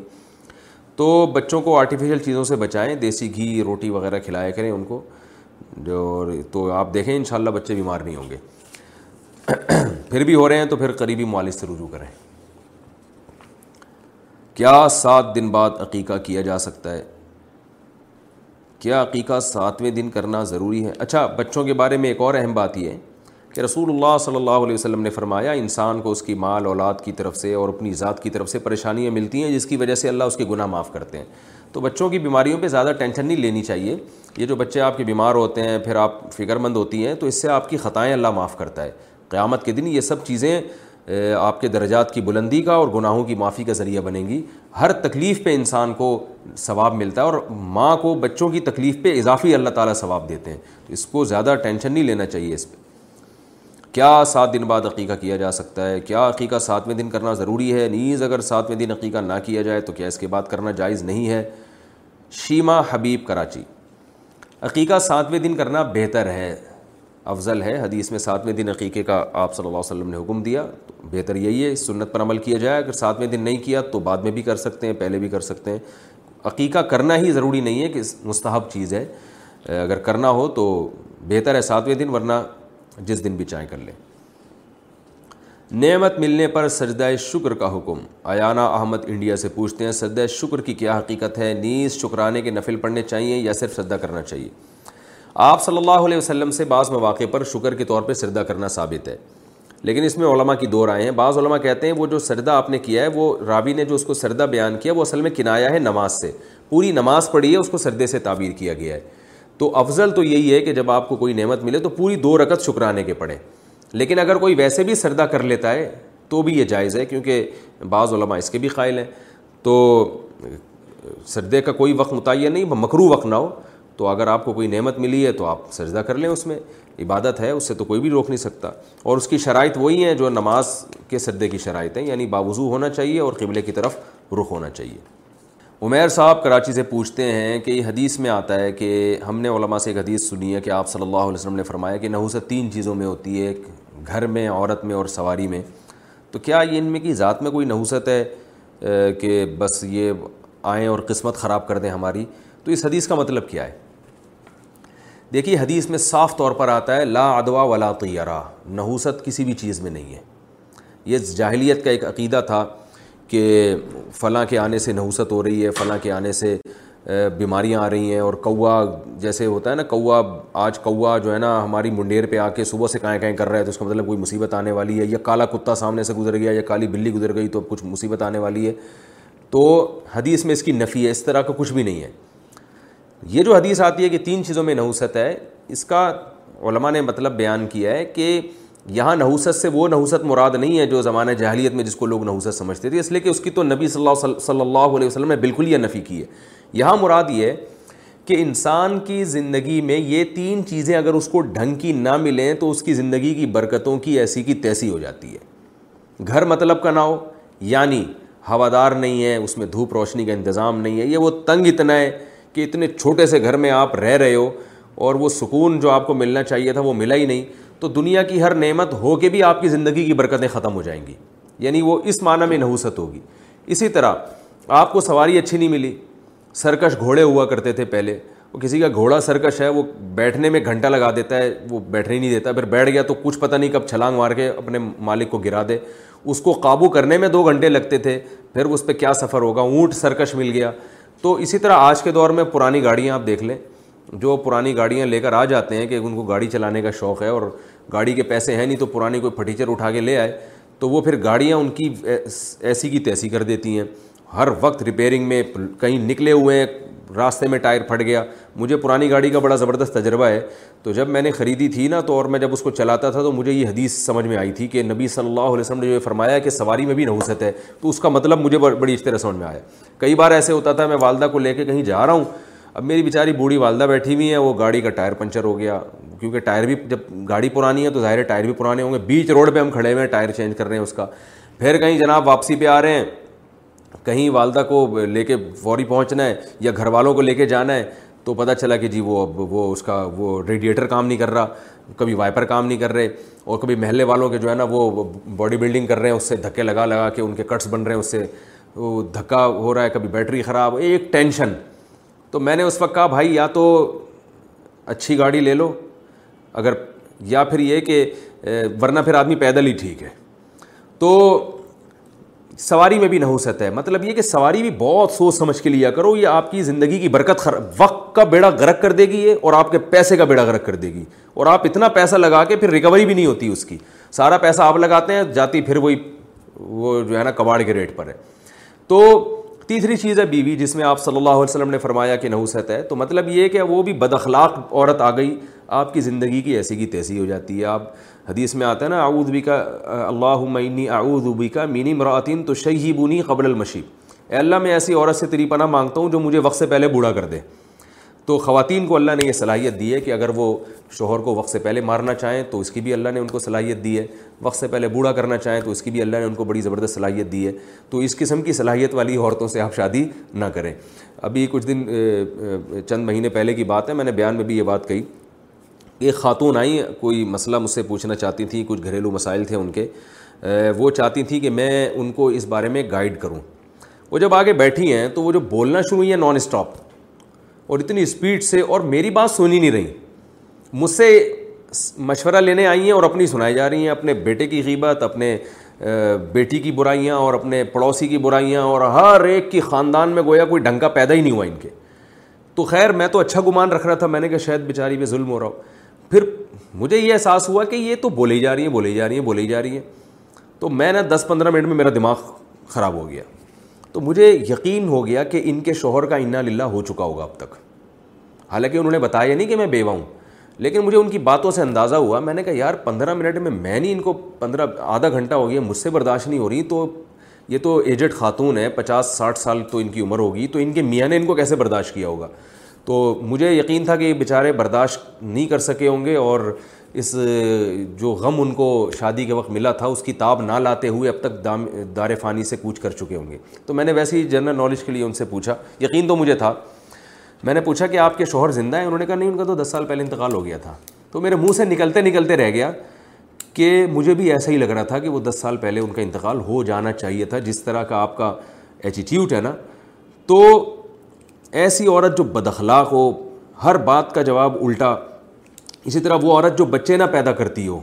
تو بچوں کو آرٹیفیشیل چیزوں سے بچائیں، دیسی گھی، روٹی وغیرہ کھلایا کریں ان کو۔ جو تو آپ دیکھیں ان شاء اللہ بچے بیمار نہیں ہوں گے۔ پھر بھی ہو رہے ہیں تو پھر قریبی مالج سے رجوع کریں۔ کیا سات دن بعد عقیقہ کیا جا سکتا ہے؟ کیا عقیقہ ساتویں دن کرنا ضروری ہے؟ اچھا بچوں کے بارے میں ایک اور اہم بات یہ ہے۔ کہ رسول اللہ صلی اللہ علیہ وسلم نے فرمایا، انسان کو اس کی مال اولاد کی طرف سے اور اپنی ذات کی طرف سے پریشانیاں ملتی ہیں، جس کی وجہ سے اللہ اس کے گناہ معاف کرتے ہیں۔ تو بچوں کی بیماریوں پہ زیادہ ٹینشن نہیں لینی چاہیے۔ یہ جو بچے آپ کے بیمار ہوتے ہیں، پھر آپ فکر مند ہوتی ہیں، تو اس سے آپ کی خطائیں اللہ معاف کرتا ہے۔ قیامت کے دن یہ سب چیزیں آپ کے درجات کی بلندی کا اور گناہوں کی معافی کا ذریعہ بنیں گی۔ ہر تکلیف پہ انسان کو ثواب ملتا ہے اور ماں کو بچوں کی تکلیف پہ اضافی اللہ تعالیٰ ثواب دیتے ہیں۔ تو اس کو زیادہ ٹینشن نہیں لینا چاہیے اس پہ۔ کیا سات دن بعد عقیقہ کیا جا سکتا ہے؟ کیا عقیقہ ساتویں دن کرنا ضروری ہے؟ نیز اگر ساتویں دن عقیقہ نہ کیا جائے تو کیا اس کے بعد کرنا جائز نہیں ہے؟ شیما حبیب کراچی۔ عقیقہ ساتویں دن کرنا بہتر ہے۔ افضل ہے۔ حدیث میں ساتویں دن عقیقے کا آپ صلی اللہ علیہ وسلم نے حکم دیا۔ تو بہتر یہی ہے۔ اس سنت پر عمل کیا جائے۔ اگر ساتویں دن نہیں کیا تو بعد میں بھی کر سکتے ہیں، پہلے بھی کر سکتے ہیں۔ عقیقہ کرنا ہی ضروری نہیں ہے کہ مستحب چیز ہے۔ اگر کرنا ہو تو بہتر ہے ساتویں دن، ورنہ جس دن بھی چائے کر لیں نعمت ملنے پر سجدہ شکر کا حکم۔ ایانا احمد انڈیا سے پوچھتے ہیں، سجدہ شکر کی کیا حقیقت ہے؟ نیز شکرانے کے نفل پڑھنے چاہیے یا صرف سجدہ کرنا چاہیے؟ آپ صلی اللہ علیہ وسلم سے بعض مواقع پر شکر کے طور پہ سجدہ کرنا ثابت ہے۔ لیکن اس میں علماء کی دور آئے ہیں۔ بعض علماء کہتے ہیں، وہ جو سردہ آپ نے کیا ہے، وہ رابی نے جو اس کو سردہ بیان کیا، وہ اصل میں کنایا ہے نماز سے۔ پوری نماز پڑھی ہے، اس کو سردے سے تعبیر کیا گیا ہے۔ تو افضل تو یہی ہے کہ جب آپ کو کوئی نعمت ملے تو پوری دو رکت شکرانے کے پڑھیں۔ لیکن اگر کوئی ویسے بھی سردہ کر لیتا ہے تو بھی یہ جائز ہے کیونکہ بعض علماء اس کے بھی قائل ہیں۔ تو سردے کا کوئی وقت متعین نہیں مکرو وقت نہ ہو۔ تو اگر آپ کو کوئی نعمت ملی ہے تو آپ سجدہ کر لیں اس میں۔ عبادت ہے، اس سے تو کوئی بھی روک نہیں سکتا۔ اور اس کی شرائط وہی ہیں جو نماز کے سردے کی شرائط ہیں یعنی باوضو ہونا چاہیے اور قبلے کی طرف رخ ہونا چاہیے۔ عمیر صاحب کراچی سے پوچھتے ہیں کہ یہ حدیث میں آتا ہے کہ ہم نے علماء سے ایک حدیث سنی ہے کہ آپ صلی اللہ علیہ وسلم نے فرمایا کہ نحوست تین چیزوں میں ہوتی ہے گھر میں، عورت میں اور سواری میں۔ تو کیا یہ ان میں کی ذات میں کوئی نحوست ہے کہ بس یہ آئیں اور قسمت خراب کر دیں ہماری؟ تو اس حدیث کا مطلب کیا ہے؟ دیکھیے، حدیث میں صاف طور پر آتا ہے، لا ادوا ولا طیرہ۔ نحوست کسی بھی چیز میں نہیں ہے۔ یہ جاہلیت کا ایک عقیدہ تھا۔ کہ فلاں کے آنے سے نحوست ہو رہی ہے، فلاں کے آنے سے بیماریاں آ رہی ہیں اور کوا جیسے ہوتا ہے نا، کوا آج کوا جو ہے نا ہماری منڈیر پہ آ کے صبح سے کائیں کائیں کر رہا ہے، تو اس کا مطلب کوئی مصیبت آنے والی ہے یا کالا کتا سامنے سے گزر گیا یا کالی بلی گزر گئی تو اب کچھ مصیبت آنے والی ہے۔ تو حدیث میں اس کی نفی ہے، اس طرح کا کچھ بھی نہیں ہے۔ یہ جو حدیث آتی ہے کہ تین چیزوں میں نحوست ہے، اس کا علماء نے مطلب بیان کیا ہے کہ یہاں نحوست سے وہ نحوست مراد نہیں ہے جو زمانہ جاہلیت میں جس کو لوگ نحوست سمجھتے تھے، اس لیے کہ اس کی تو نبی صلی اللہ صلی اللہ علیہ وسلم نے بالکل یہ نفی کی ہے۔ یہاں مراد یہ ہے کہ انسان کی زندگی میں یہ تین چیزیں اگر اس کو ڈھنگ کی نہ ملیں تو اس کی زندگی کی برکتوں کی ایسی کی تیسی ہو جاتی ہے۔ گھر مطلب کا نہ ہو یعنی ہوادار نہیں ہے، اس میں دھوپ روشنی کا انتظام نہیں ہے، یہ وہ تنگ اتنا ہے کہ اتنے چھوٹے سے گھر میں آپ رہ رہے ہو اور وہ سکون جو آپ کو ملنا چاہیے تھا وہ ملا ہی نہیں۔ تو دنیا کی ہر نعمت ہو کے بھی آپ کی زندگی کی برکتیں ختم ہو جائیں گی۔ یعنی وہ اس معنی میں نحوست ہوگی۔ اسی طرح آپ کو سواری اچھی نہیں ملی۔ سرکش گھوڑے ہوا کرتے تھے پہلے۔ وہ کسی کا گھوڑا سرکش ہے، وہ بیٹھنے میں گھنٹہ لگا دیتا ہے، وہ بیٹھنے نہیں دیتا۔ پھر بیٹھ گیا تو کچھ پتہ نہیں کب چھلانگ مار کے اپنے مالک کو گرا دے۔ اس کو قابو کرنے میں دو گھنٹے لگتے تھے۔ پھر اس پہ کیا سفر ہوگا؟ اونٹ سرکش مل گیا۔ تو اسی طرح آج کے دور میں پرانی گاڑیاں آپ دیکھ لیں۔ جو پرانی گاڑیاں لے کر آ جاتے ہیں کہ ان کو گاڑی چلانے کا شوق ہے اور گاڑی کے پیسے ہیں نہیں تو پرانی کوئی پھٹیچر اٹھا کے لے آئے، تو وہ پھر گاڑیاں ان کی ایسی کی تیسی کر دیتی ہیں۔ ہر وقت ریپیئرنگ میں کہیں نکلے ہوئے ہیں، راستے میں ٹائر پھٹ گیا۔ مجھے پرانی گاڑی کا بڑا زبردست تجربہ ہے۔ تو جب میں نے خریدی تھی نا، تو اور میں جب اس کو چلاتا تھا، تو مجھے یہ حدیث سمجھ میں آئی تھی کہ نبی صلی اللہ علیہ وسلم نے جو فرمایا کہ سواری میں بھی نحوست ہے۔ تو اس کا مطلب مجھے بڑی اس طرح سمجھ میں آیا۔ کئی بار ایسے ہوتا تھا، میں والدہ کو لے کے کہیں جا رہا ہوں اب میری بیچاری بوڑھی والدہ بیٹھی ہوئی ہیں وہ گاڑی کا ٹائر پنچر ہو گیا۔ کیونکہ ٹائر بھی جب گاڑی پرانی ہے تو ظاہر ہے ٹائر بھی پرانے ہوں گے۔ بیچ روڈ پہ ہم کھڑے ہوئے ہیں، ٹائر چینج کر رہے ہیں اس کا۔ پھر کہیں جناب واپسی پہ آ رہے ہیں۔ کہیں والدہ کو لے کے فوری پہنچنا ہے یا گھر والوں کو لے کے جانا ہے تو پتہ چلا کہ جی وہ اب وہ اس کا وہ ریڈیٹر کام نہیں کر رہا، کبھی وائپر کام نہیں کر رہے اور کبھی محلے والوں کے جو ہے نا وہ باڈی بلڈنگ کر رہے ہیں، اس سے دھکے لگا لگا کے ان کے کٹس بن رہے ہیں، اس سے وہ دھکا ہو رہا ہے، کبھی بیٹری خراب، ایک ٹینشن تو میں نے اس وقت کہا، بھائی، یا تو اچھی گاڑی لے لو، اگر یا پھر یہ کہ ورنہ پھر آدمی پیدل ہی ٹھیک ہے. تو سواری میں بھی نحوست ہے۔ مطلب یہ کہ سواری بھی بہت سوچ سمجھ کے لیا کرو، یہ آپ کی زندگی کی برکت خر... وقت کا بیڑا غرق کر دے گی یہ، اور آپ کے پیسے کا بیڑا غرق کر دے گی۔ اور آپ اتنا پیسہ لگا کے پھر ریکوری بھی نہیں ہوتی اس کی۔ سارا پیسہ آپ لگاتے ہیں، جاتی پھر وہی، وہ جو ہے نا، کباڑ کے ریٹ پر ہے۔ تو تیسری چیز ہے بیوی، جس میں آپ صلی اللہ علیہ وسلم نے فرمایا کہ نحوست ہے تو مطلب یہ کہ وہ بھی بد اخلاق عورت آ گئی، آپ کی زندگی کی ایسی کی تیسی ہو جاتی ہے۔ آپ حدیث میں آتا ہے نا، اعوذ بھی کا اللہ معنی اعوذ بھی کا مینی مراتین تو شہی بونی قبل المشیب۔ اے اللہ، میں ایسی عورت سے تری پناہ مانگتا ہوں جو مجھے وقت سے پہلے بوڑھا کر دے۔ تو خواتین کو اللہ نے یہ صلاحیت دی ہے کہ اگر وہ شوہر کو وقت سے پہلے مارنا چاہیں تو اس کی بھی اللہ نے ان کو صلاحیت دی ہے۔ وقت سے پہلے بوڑھا کرنا چاہیں تو اس کی بھی اللہ نے ان کو بڑی زبردست صلاحیت دی ہے۔ تو اس قسم کی صلاحیت والی عورتوں سے آپ شادی نہ کریں۔ ابھی کچھ دن چند مہینے پہلے کی بات ہے، میں نے بیان میں بھی یہ بات کہی۔ ایک خاتون آئیں، کوئی مسئلہ مجھ سے پوچھنا چاہتی تھیں، کچھ گھریلو مسائل تھے ان کے۔ وہ چاہتی تھیں کہ میں ان کو اس بارے میں گائیڈ کروں۔ وہ جب آگے بیٹھی ہیں تو وہ جو بولنا شروع ہوئی ہیں نان اسٹاپ اور اتنی اسپیڈ سے اور میری بات سنی نہیں رہی۔ مجھ سے مشورہ لینے آئی ہیں اور اپنی سنائی جا رہی ہیں، اپنے بیٹے کی غیبت، اپنے بیٹی کی برائیاں اور اپنے پڑوسی کی برائیاں اور ہر ایک کی خاندان میں گویا کوئی ڈھنگ پیدا ہی نہیں ہوا ان کے۔ تو خیر، میں تو اچھا گمان رکھ رہا تھا، میں نے کہا شاید بیچاری پہ ظلم ہو رہا ہو۔ پھر مجھے یہ احساس ہوا کہ یہ تو بولی جا رہی ہیں، بولی جا رہی ہیں، بولی جا رہی ہیں۔ تو میں نے دس پندرہ منٹ میں میرا دماغ خراب ہو گیا۔ تو مجھے یقین ہو گیا کہ ان کے شوہر کا انا للہ ہو چکا ہوگا اب تک۔ حالانکہ انہوں نے بتایا نہیں کہ میں بیوہ ہوں، لیکن مجھے ان کی باتوں سے اندازہ ہوا۔ میں نے کہا، یار، پندرہ منٹ میں میں نہیں، ان کو پندرہ آدھا گھنٹہ ہو گیا، مجھ سے برداشت نہیں ہو رہی، تو یہ تو ایجڈ خاتون ہے پچاس، ساٹھ سال تو ان کی عمر ہوگی، تو ان کے میاں نے ان کو کیسے برداشت کیا ہوگا؟ تو مجھے یقین تھا کہ یہ بیچارے برداشت نہیں کر سکے ہوں گے، اور اس جو غم ان کو شادی کے وقت ملا تھا، اس کی تاب نہ لاتے ہوئے اب تک دام، دار فانی سے کوچ کر چکے ہوں گے۔ تو میں نے ویسے ہی جنرل نالج کے لیے ان سے پوچھا، یقین تو مجھے تھا میں نے پوچھا کہ آپ کے شوہر زندہ ہیں؟ انہوں نے کہا، نہیں، ان کا تو دس سال پہلے انتقال ہو گیا تھا۔ تو میرے منہ سے نکلتے نکلتے رہ گیا کہ مجھے بھی ایسا ہی لگ رہا تھا کہ وہ دس سال پہلے ان کا انتقال ہو جانا چاہیے تھا، جس طرح کا آپ کا ایٹیٹیوڈ ہے نا۔ تو ایسی عورت جو بد اخلاق ہو، ہر بات کا جواب الٹا۔ اسی طرح وہ عورت جو بچے نہ پیدا کرتی ہو،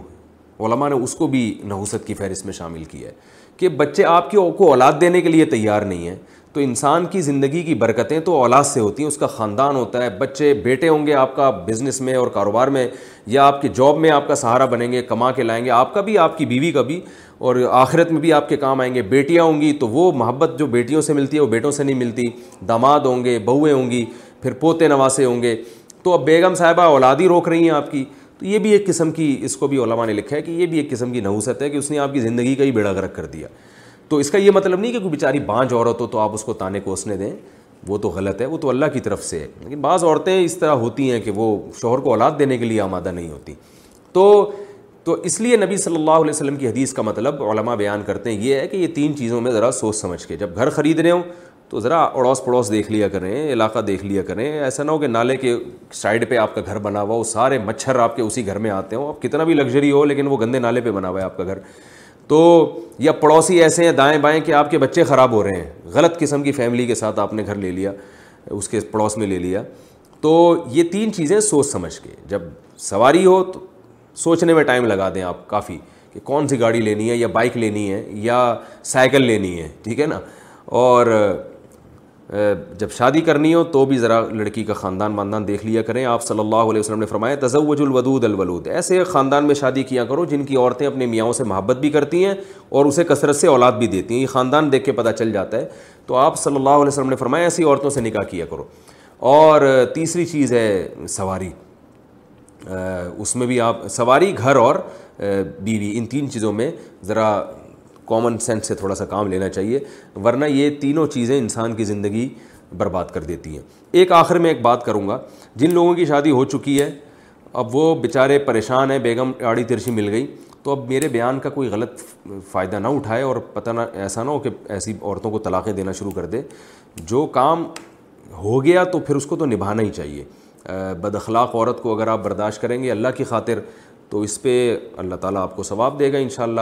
علماء نے اس کو بھی نحوست کی فہرست میں شامل کیا ہے کہ بچے آپ کی کو اولاد دینے کے لیے تیار نہیں ہیں۔ تو انسان کی زندگی کی برکتیں تو اولاد سے ہوتی ہیں، اس کا خاندان ہوتا ہے، بچے، بیٹے ہوں گے آپ کا بزنس میں اور کاروبار میں، یا آپ کی جاب میں آپ کا سہارا بنیں گے، کما کے لائیں گے، آپ کا بھی، آپ کی بیوی کا بھی، اور آخرت میں بھی آپ کے کام آئیں گے، بیٹیاں ہوں گی تو وہ محبت جو بیٹیوں سے ملتی ہے، وہ بیٹوں سے نہیں ملتی، داماد ہوں گے، بہویں ہوں گی، پھر پوتے نواسے ہوں گے۔ تو اب بیگم صاحبہ اولادی روک رہی ہیں آپ کی۔ تو یہ بھی ایک قسم کی، اس کو بھی علماء نے لکھا ہے کہ یہ بھی ایک قسم کی نحوست ہے کہ اس نے آپ کی زندگی کا ہی بیڑا غرق کر دیا۔ تو اس کا یہ مطلب نہیں کہ کوئی بیچاری بانج عورت ہو تو آپ اس کو تانے کوسنے دیں۔ وہ تو غلط ہے، وہ تو اللہ کی طرف سے ہے۔ لیکن بعض عورتیں اس طرح ہوتی ہیں کہ وہ شوہر کو اولاد دینے کے لیے آمادہ نہیں ہوتی۔ تو تو اس لیے نبی صلی اللہ علیہ وسلم کی حدیث کا مطلب علماء بیان کرتے ہیں، یہ ہے کہ یہ تین چیزوں میں ذرا سوچ سمجھ کے۔ جب گھر خرید رہے ہوں تو ذرا اڑوس پڑوس دیکھ لیا کریں، علاقہ دیکھ لیا کریں۔ ایسا نہ ہو کہ نالے کے سائڈ پہ آپ کا گھر بنا ہوا ہو، سارے مچھر آپ کے اسی گھر میں آتے ہوں۔ اب کتنا بھی لگژری ہو، لیکن وہ گندے نالے پہ بنا ہوا ہے آپ کا گھر۔ تو یا پڑوسی ایسے ہیں دائیں بائیں کہ آپ کے بچے خراب ہو رہے ہیں۔ غلط قسم کی فیملی کے ساتھ آپ نے گھر لے لیا، اس کے پڑوس میں لے لیا۔ تو یہ تین چیزیں سوچ سمجھ کے، جب سواری ہو تو سوچنے میں ٹائم لگا دیں آپ کافی کہ کون سی گاڑی لینی ہے یا بائک لینی ہے یا سائیکل لینی ہے، ٹھیک ہے نا؟ اور جب شادی کرنی ہو تو بھی ذرا لڑکی کا خاندان واندان دیکھ لیا کریں۔ آپ صلی اللہ علیہ وسلم نے فرمایا، تزوج الودود الولود ایسے خاندان میں شادی کیا کرو جن کی عورتیں اپنے میاں سے محبت بھی کرتی ہیں اور اسے کثرت سے اولاد بھی دیتی ہیں۔ یہ خاندان دیکھ کے پتہ چل جاتا ہے۔ تو آپ صلی اللہ علیہ وسلم نے فرمایا، ایسی عورتوں سے نکاح کیا کرو۔ اور تیسری چیز ہے سواری۔ اس میں بھی آپ، سواری، گھر اور بیوی، ان تین چیزوں میں ذرا کامن سینس سے تھوڑا سا کام لینا چاہیے، ورنہ یہ تینوں چیزیں انسان کی زندگی برباد کر دیتی ہیں۔ ایک آخر میں ایک بات کروں گا، جن لوگوں کی شادی ہو چکی ہے، اب وہ بیچارے پریشان ہیں، بیگم آڑی ترچی مل گئی، تو اب میرے بیان کا کوئی غلط فائدہ نہ اٹھائے اور پتہ نہ، ایسا نہ ہو کہ ایسی عورتوں کو طلاقیں دینا شروع کر دے۔ جو کام ہو گیا تو پھر اس کو تو نبھانا ہی چاہیے۔ بد اخلاق عورت کو اگر آپ برداشت کریں گے اللہ کی خاطر، تو اس پہ اللہ تعالیٰ آپ کو ثواب دے گا ان شاء اللہ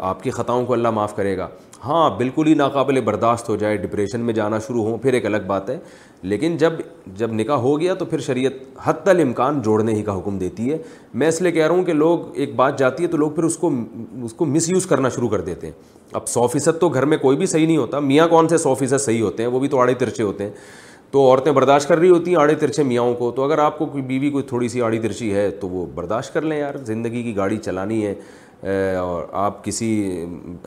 آپ کی خطاؤں کو اللہ معاف کرے گا۔ ہاں بالکل ہی ناقابل برداشت ہو جائے ڈپریشن میں جانا شروع ہوں، پھر ایک الگ بات ہے۔ لیکن جب جب نکاح ہو گیا تو پھر شریعت حت الامکان جوڑنے ہی کا حکم دیتی ہے۔ میں اس لیے کہہ رہا ہوں کہ لوگ، ایک بات جاتی ہے تو لوگ پھر اس کو اس کو مس یوز کرنا شروع کر دیتے ہیں۔ اب سو فیصد تو گھر میں کوئی بھی صحیح نہیں ہوتا۔ میاں کون سے سو فیصد صحیح ہوتے ہیں؟ وہ بھی تو آڑے ترچے ہوتے ہیں۔ تو عورتیں برداشت کر رہی ہوتی ہیں آڑے ترچے میاں کو۔ تو اگر آپ کو کوئی بیوی کوئی تھوڑی سی آڑی ترچی ہے تو وہ برداشت کر لیں یار۔ زندگی کی گاڑی چلانی ہے۔ اور آپ کسی،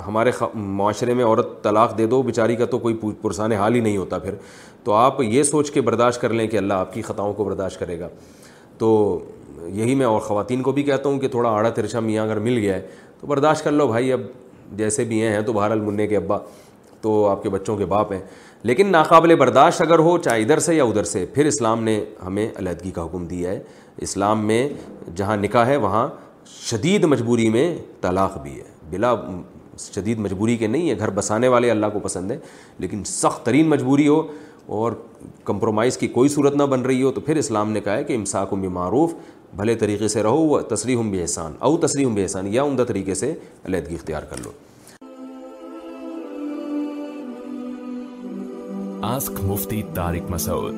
ہمارے معاشرے میں عورت طلاق دے دو، بیچاری کا تو کوئی پرسان حال ہی نہیں ہوتا پھر۔ تو آپ یہ سوچ کے برداشت کر لیں کہ اللہ آپ کی خطاؤں کو برداشت کرے گا۔ تو یہی میں اور خواتین کو بھی کہتا ہوں کہ تھوڑا آڑا ترچا میاں اگر مل گیا ہے تو برداشت کر لو بھائی، اب جیسے بھی ہیں تو بہرحال منع کے ابا تو آپ کے بچوں کے باپ ہیں۔ لیکن ناقابل برداشت اگر ہو، چاہے ادھر سے یا ادھر سے، پھر اسلام نے ہمیں علیحدگی کا حکم دیا ہے۔ اسلام میں جہاں نکاح ہے، وہاں شدید مجبوری میں طلاق بھی ہے۔ بلا شدید مجبوری کے نہیں ہے، گھر بسانے والے اللہ کو پسند ہے، لیکن سخت ترین مجبوری ہو اور کمپرومائز کی کوئی صورت نہ بن رہی ہو تو پھر اسلام نے کہا ہے کہ امساک بھی معروف بھلے طریقے سے رہو، وہ تصریح بھی احسان او تصریح بھی احسان یا عمدہ طریقے سے علیحدگی اختیار کر لو۔ آسک مفتی طارق مسعود